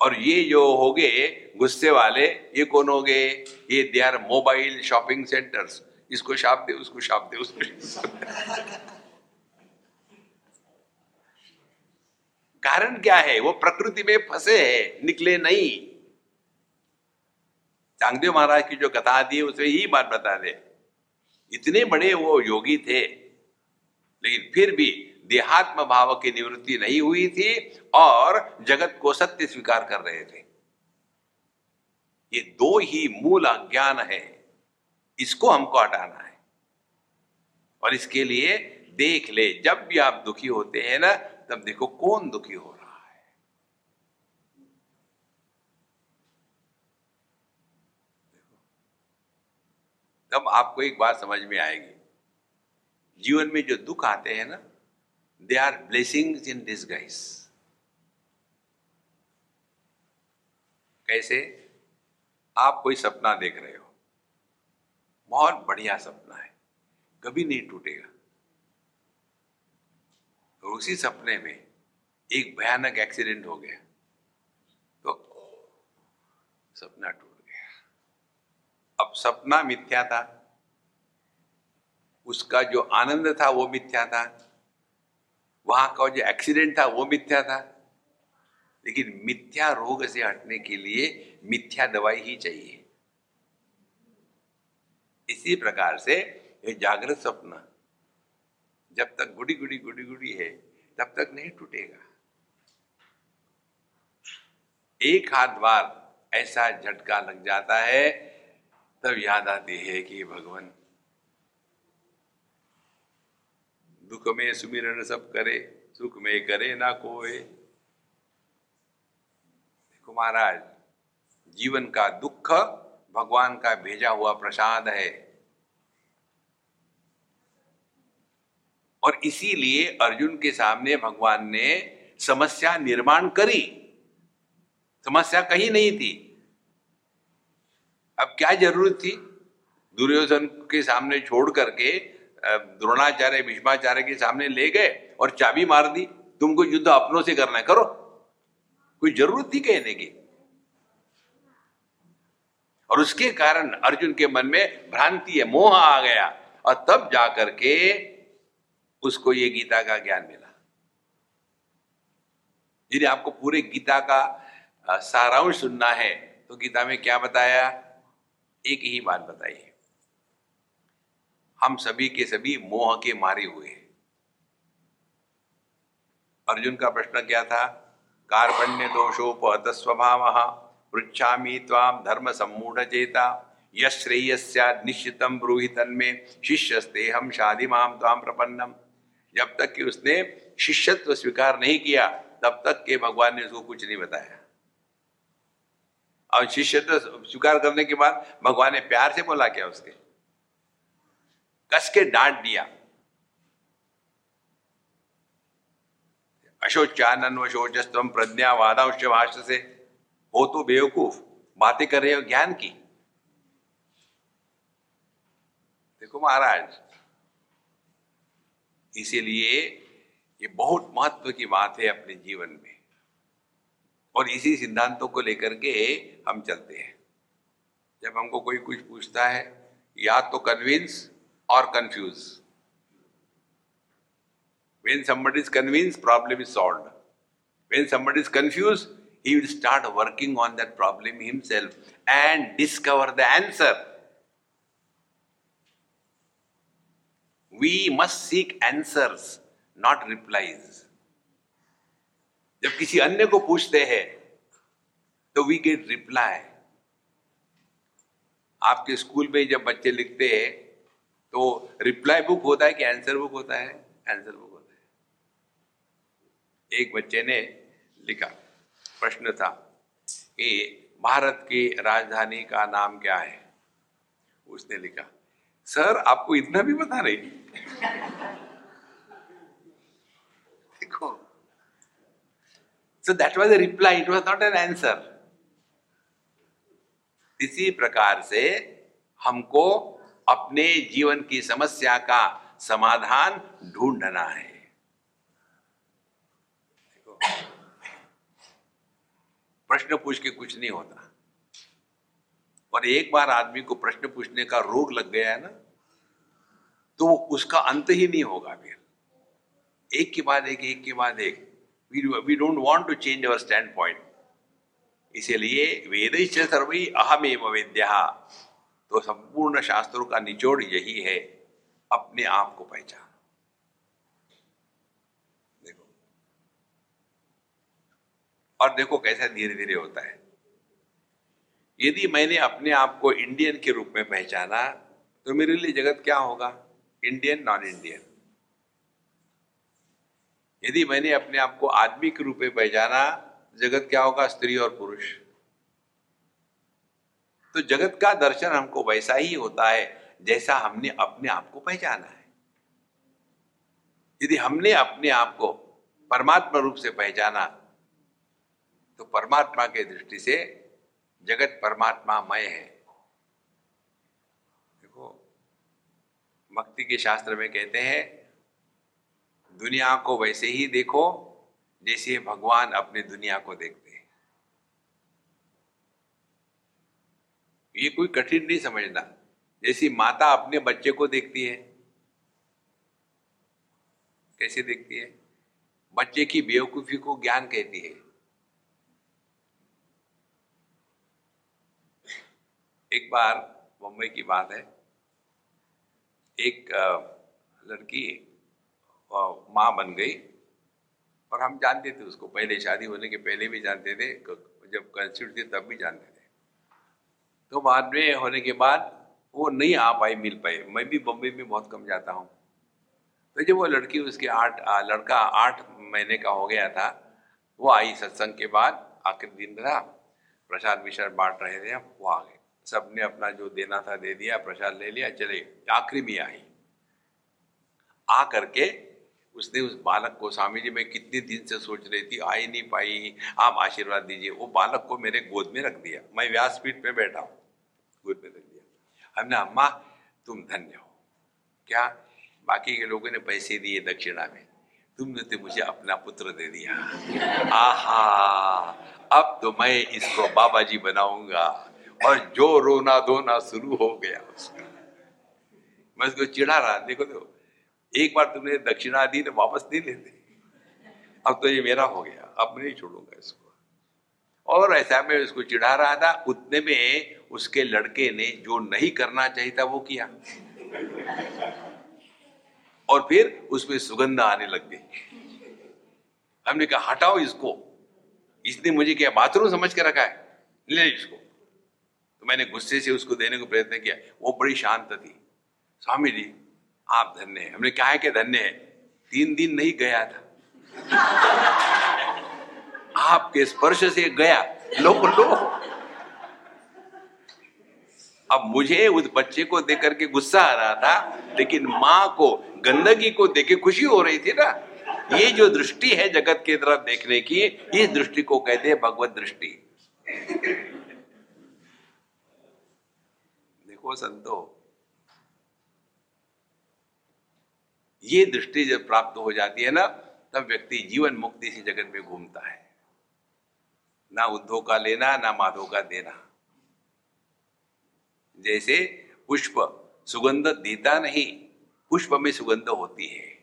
और ये जो हो गए, गुस्से वाले, ये कौन हो गए? ये they are mobile shopping centres इसको शाप दे, उसको शाप दे, उसको कारण क्या है? वो प्रकृति में फंसे है, निकले नहीं। चांगदेव महाराज की जो कथा दी है उसमें यही बात बता दे। इतने बड़े वो योगी थे, लेकिन फिर भी देहात्म भाव की निवृत्ति नहीं हुई थी और जगत को सत्य स्वीकार कर रहे थे। ये दो ही मूल अज्ञान है। इसको हमको हटाना है। और इसके लिए देख ले, जब भी आप दुखी होते हैं ना, तब देखो कौन दुखी हो रहा है देखो तब आपको एक बात समझ में आएगी। जीवन में जो दुख आते हैं ना they are blessing in this guise कैसे? आप कोई सपना देख रहे हो। बहुत बढ़िया सपना है। कभी नहीं टूटेगा। तो उसी सपने में एक भयानक एक्सीडेंट हो गया। तो सपना टूट अब सपना मिथ्या था। उसका जो आनंद था वो मिथ्या था। वहाँ का जो एक्सीडेंट था वो मिथ्या था। लेकिन मिथ्या रोग से हटने के लिए मिथ्या दवाई ही चाहिए। इसी प्रकार से ये जागृत सपना जब तक गुड़ी गुड़ी गुड़ी गुड़ी है, तब तक नहीं टूटेगा। एक हाथ बार ऐसा झटका लग जाता है तब याद आती है कि भगवान दुख में सुमिरन सब करे, सुख में करे ना कोई देखो महाराज, जीवन का दुख भगवान का भेजा हुआ प्रसाद है। और इसीलिए अर्जुन के सामने भगवान ने समस्या निर्माण करी। समस्या कहीं नहीं थी। अब क्या ज़रूरत थी? दुर्योधन के सामने छोड़ करके द्रोणाचार्य, भीष्माचार्य के सामने ले गए और चाबी मार दी। तुमको युद्ध अपनों से करना है, करो। कोई ज़रूरत थी कहने की? और उसके कारण अर्जुन के मन में भ्रांति है, मोह आ गया। और तब जाकर के उसको ये गीता का ज्ञान मिला। यदि आपको पूरे गीता का सारांश सुनना है तो गीता में क्या बताया? एक ही बात बताई हम सभी के सभी मोह के मारे हुए हैं। अर्जुन का प्रश्न क्या था? कार्पण्य दोषोपहत स्वभाव पृछामी ताम धर्म सम्मूढ़ चेता यश्रेयस्या निश्चितम ब्रूहितन में शिष्यस्ते हम शादी माम ताम प्रपन्नम जब तक कि उसने शिष्यत्व स्वीकार नहीं किया, तब तक के भगवान ने उसको कुछ नहीं बताया। और शिष्यत्व स्वीकार करने के बाद भगवान ने प्यार से बोला क्या उसके? कस के डांट दिया। अशोचानन वशोचस्तम प्रज्ञा वादाउश्च भाष्य से, हो तो बेवकूफ़, बातें कर रहे हो, ज्ञान की? देखो महाराज, इसीलिए ये बहुत महत्व की बात है अपने जीवन में। और इसी सिद्धांतों को लेकर के हम चलते हैं। जब हमको कोई कुछ पूछता है, या तो कन्विंस और confuse when somebody is convince problem is solve when somebody is confuse he will start working on that problem himself and discover the answer we must seek answers not replies जब किसी अन्य को पूछते हैं तो we get reply आपके school में जब बच्चे लिखते हैं तो रिप्लाई बुक होता है कि आंसर बुक होता है? आंसर बुक होता है. एक बच्चे ने लिखा, प्रश्न था कि भारत की राजधानी का नाम क्या है? उसने लिखा, सर, आपको इतना भी बता रही देखो so that was a reply it was not an answer इसी प्रकार से हमको अपने जीवन की समस्या का समाधान ढूंढना है। प्रश्न पूछ के कुछ नहीं होता। और एक बार आदमी को प्रश्न पूछने का रोग लग गया है ना तो उसका अंत ही नहीं होगा फिर। एक के बाद एक एक के बाद एक। We don't want to change our standpoint इसीलिए वेद सर्वी अहमेव विद्या। तो संपूर्ण शास्त्रों का निचोड़ यही है, अपने आप को पहचान। देखो। और देखो कैसा धीरे धीरे होता है। यदि मैंने अपने आप को इंडियन के रूप में पहचाना तो मेरे लिए जगत क्या होगा? इंडियन नॉन इंडियन यदि मैंने अपने आप को आदमी के रूप में पहचाना, जगत क्या होगा, स्त्री और पुरुष? तो जगत का दर्शन हमको वैसा ही होता है, जैसा हमने अपने आप को पहचाना है। यदि हमने अपने आप को परमात्मा रूप से पहचाना तो परमात्मा के दृष्टि से जगत परमात्मा मय है। देखो, भक्ति के शास्त्र में कहते हैं दुनिया को वैसे ही देखो, जैसे भगवान अपने दुनिया को देखते हैं। ये कोई कठिन नहीं समझना। जैसी माता अपने बच्चे को देखती है, कैसे देखती है? बच्चे की बेवकूफ़ी को ज्ञान कहती है। एक बार मुंबई की बात है। एक लड़की माँ बन गई। और हम जानते थे उसको। पहले शादी होने के पहले भी जानते थे जब कंस्टिट्यूट थे तब भी जानते थे। तो बाद में होने के बाद वो नहीं आ पाई, मिल पाई। मैं भी बम्बई में बहुत कम जाता हूँ। तो जब वो लड़की उसके आठ लड़का आठ महीने का हो गया था, वो आई सत्संग के बाद, आखिरी दिन था प्रसाद विशाद बांट रहे थे वो आ गए। सबने अपना जो देना था दे दिया, प्रसाद ले लिया, चले। आखिरी भी आई। आ करके उसने उस बालक को, स्वामी जी, मैं कितने दिन से सोच रही थी आई नहीं पाई। आप आशीर्वाद दीजिए। वो बालक को मेरे गोद में रख दिया। मैं व्यासपीठ पे बैठा हूँ। गोद में रख दिया। हमने अम्मा, तुम धन्य हो। क्या? बाकी के लोगों ने पैसे दिए दक्षिणा में। तुमने तो मुझे अपना पुत्र दे दिया। आहा! अब तो मैं इसको बाबा जी बनाऊँगा। और जो रोना धोना शुरू हो गया उसका। मैं उसको चिढ़ा रहा, देखो देखो एक बार तुमने दक्षिणा दी तो वापस नहीं लेते। अब तो ये मेरा हो गया, अब मैं नहीं छोड़ूँगा इसको। और ऐसा मैं उसको चिढ़ा रहा था, उतने में उसके लड़के ने जो नहीं करना चाहिए था वो किया। और फिर उसमें सुगंध आने लग गई। हमने कहा, हटाओ इसको। इसने मुझे क्या, बाथरूम समझ के रखा है? ले इसको। तो मैंने गुस्से से उसको देने को प्रयत्न किया। वो बड़ी शांत थी। स्वामी जी आप धन्य है। हमने कहा है कि धन्य है। तीन दिन नहीं गया था। आपके स्पर्श से गया। लो लो। अब मुझे उस बच्चे को देख करके गुस्सा आ रहा था, लेकिन माँ को, गंदगी को देखे खुशी हो रही थी ना। ये जो दृष्टि है जगत के तरफ़ देखने की, इस दृष्टि को कहते हैं भगवत दृष्टि। देखो संतो ये दृष्टि जब प्राप्त हो जाती है ना, तब व्यक्ति जीवन मुक्ति से जगत में घूमता है। ना उद्धव का लेना, ना माधव का देना। जैसे पुष्प, सुगंध देता नहीं, पुष्प में सुगंध होती है।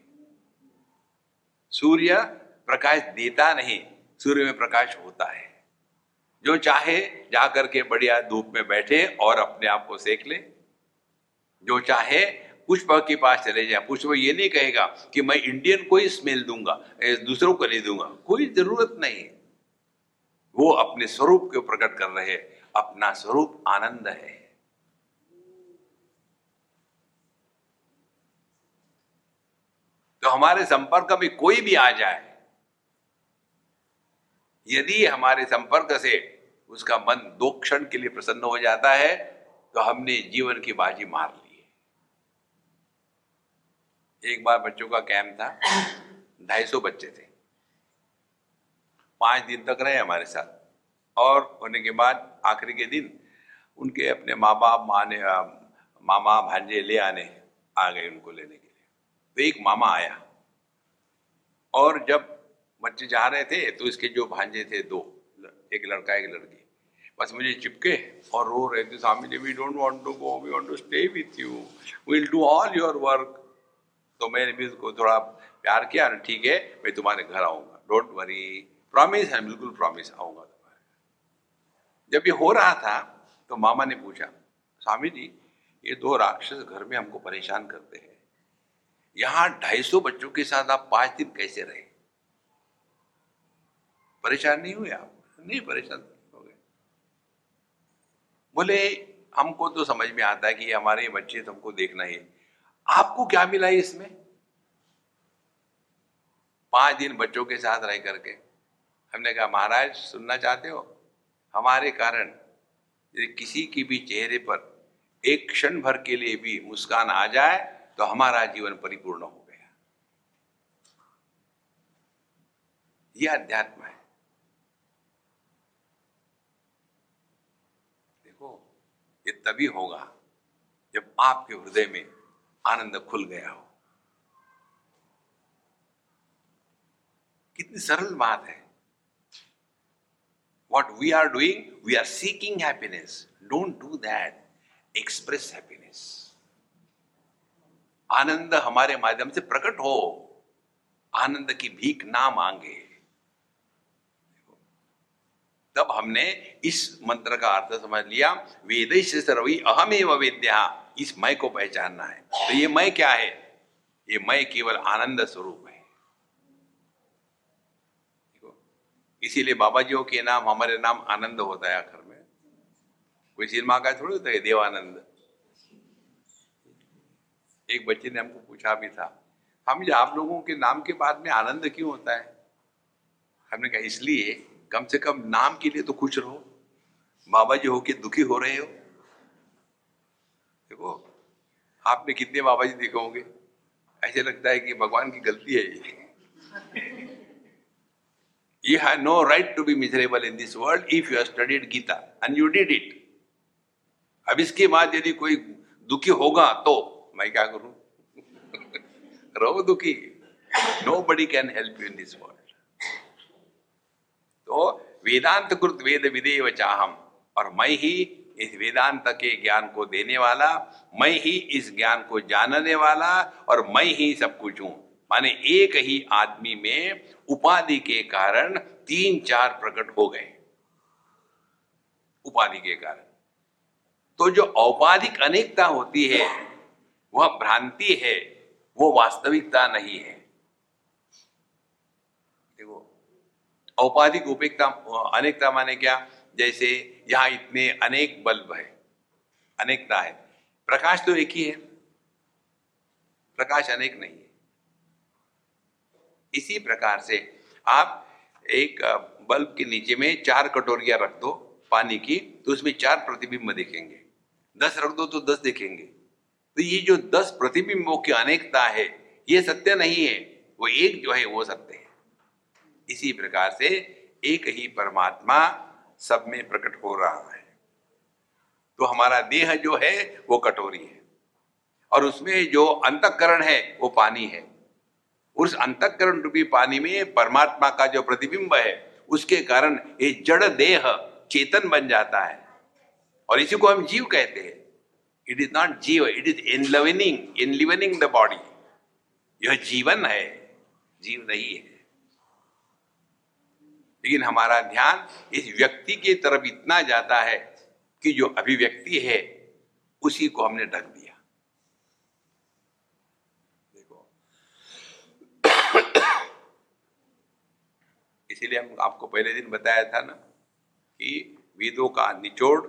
सूर्य प्रकाश देता नहीं, सूर्य में प्रकाश होता है। जो चाहे, जाकर के बढ़िया धूप में बैठे और अपने आप को सेक ले। जो चाहे पुष्प के पास चले जाए। पुष्प ये नहीं कहेगा कि मैं इंडियन को ही स्मेल दूँगा दूसरों को नहीं दूँगा। कोई ज़रूरत नहीं। वो अपने स्वरूप को प्रकट कर रहे अपना स्वरूप आनंद है। तो हमारे संपर्क में कोई भी आ जाए, यदि हमारे संपर्क से उसका मन दो क्षण के लिए प्रसन्न हो जाता है तो हमने जीवन की बाजी मार ली। एक बार बच्चों का कैंप था। ढाई सौ बच्चे थे। पाँच दिन तक रहे हमारे साथ। और होने के बाद, आखिरी के दिन, उनके अपने माँ बाप माँ ने मामा, भांजे ले आने, आ गए उनको लेने के लिए। तो एक मामा आया। और जब बच्चे जा रहे थे तो इसके जो भांजे थे, दो एक लड़का, एक लड़की। बस मुझे चिपके और रो रहे थे Swami ji we don't want to go we want to stay with you will do all your work तो मैंने भी उसको थोड़ा प्यार किया और ठीक है, मैं तुम्हारे घर आऊँगा। डोंट वरी प्रॉमिस है, बिल्कुल प्रॉमिस आऊँगा तुम्हारे जब ये हो रहा था तो मामा ने पूछा, स्वामी जी, ये दो राक्षस घर में हमको परेशान करते हैं। यहाँ ढाई सौ बच्चों के साथ आप पाँच दिन कैसे रहे? परेशान नहीं हुए आप? नहीं, परेशान हो गए। बोले, हमको तो समझ में आता है कि हमारे बच्चे तुमको देखना ही। आपको क्या मिला है इसमें? पाँच दिन बच्चों के साथ रह करके। हमने कहा, महाराज, सुनना चाहते हो? हमारे कारण यदि किसी की भी चेहरे पर एक क्षण भर के लिए भी मुस्कान आ जाए तो हमारा जीवन परिपूर्ण हो गया। यह अध्यात्म है। देखो, ये तभी होगा जब आपके हृदय में आनंद खुल गया हो। कितनी सरल बात है। What we are doing we are seeking happiness don't do that express happiness आनंद हमारे माध्यम से प्रकट हो। आनंद की भीख ना मांगे। तब हमने इस मंत्र का अर्थ समझ लिया। वेद सर्वी अहमेव वेद्या। इस मैं को पहचानना है। तो ये मैं क्या है? ये मैं केवल आनंद स्वरूप है। इसीलिए बाबा जी के नाम, हमारे नाम आनंद होता है आखिर में। कोई सिनेमा का थोड़ी होता है, देवानंद। एक बच्चे ने हमको पूछा भी था, हम जो आप लोगों के नाम के बाद में आनंद क्यों होता है? हमने कहा, इसलिए कम से कम नाम के लिए तो खुश रहो। बाबा जी हो के दुखी हो रहे हो। देखो, आपने कितने बाबा जी देखे होंगे। ऐसे लगता है कि भगवान की गलती है ये। You have no right to be miserable in this world if you have studied Gita, and you did. अब इसके बाद यदि कोई दुखी होगा तो मैं क्या करूँ? रहो दुखी। Nobody can help you in this world तो वेदांत कृत वेद विदेव चाहम, और मैं ही इस वेदांत के ज्ञान को देने वाला, मैं ही इस ज्ञान को जानने वाला और मैं ही सब कुछ हूँ। माने एक ही आदमी में उपाधि के कारण तीन चार प्रकट हो गए। उपाधि के कारण। तो जो औपाधिक अनेकता होती है, वह भ्रांति है, वो वास्तविकता नहीं है। देखो, औपाधिक उपेक्ता, अनेकता माने क्या? जैसे यहाँ इतने अनेक बल्ब है अनेकता है। प्रकाश तो एक ही है। प्रकाश अनेक नहीं है। इसी प्रकार से आप एक बल्ब के नीचे में चार कटोरियाँ रख दो पानी की तो उसमें चार प्रतिबिंब दिखेंगे। दस रख दो तो दस दिखेंगे। तो ये जो दस प्रतिबिंबों की अनेकता है, ये सत्य नहीं है। वो एक जो है, वो सत्य है। इसी प्रकार से एक ही परमात्मा सब में प्रकट हो रहा है। तो हमारा देह जो है, वो कटोरी है। और उसमें जो अंतकरण है, वो पानी है। उस अंतकरण रूपी पानी में परमात्मा का जो प्रतिबिंब है, उसके कारण ये जड़ देह चेतन बन जाता है। और इसी को हम जीव कहते हैं। इट इज़ नॉट जीव it is enlivening enlivening the body यह जीवन है, जीव नहीं है। लेकिन हमारा ध्यान इस व्यक्ति की तरफ़ इतना जाता है कि जो अभिव्यक्ति है, उसी को हमने ढक दिया। देखो। इसीलिए हम आपको पहले दिन बताया था ना कि वेदों का निचोड़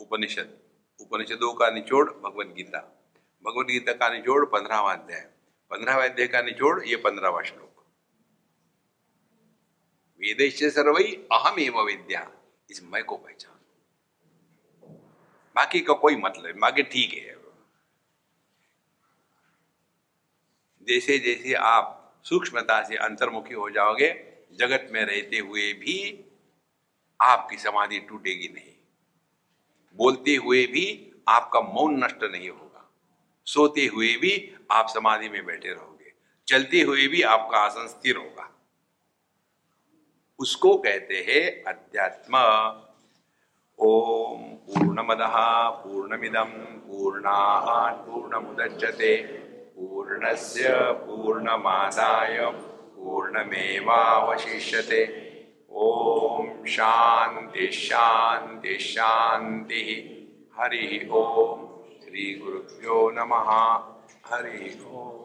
उपनिषद, उपनिषदों का निचोड़ भगवत गीता। भगवत गीता का निचोड़ पंद्रहवा अध्याय। पंद्रहवा अध्याय का निचोड़ ये पंद्रहवा श्लोक। वेदेश सर्वई अहम एवं विद्या। इस मैं को पहचान। बाकी का कोई मतलब बाकी ठीक है। जैसे जैसे आप सूक्ष्मता से अंतर्मुखी हो जाओगे, जगत में रहते हुए भी आपकी समाधि टूटेगी नहीं। बोलते हुए भी आपका मौन नष्ट नहीं होगा। सोते हुए भी आप समाधि में बैठे रहोगे। चलते हुए भी आपका आसन स्थिर होगा। उसको कहते हैं अध्यात्म। ओम पूर्णमद पूर्णमिदम पूर्णात् पूर्णमुदच्यते। पूर्णस्य पूर्णमादाय पूर्णमेवावशिष्यते। ओम शांति शांति शांति हरि ओम। श्री गुरुभ्यो नमः। हरि ओम।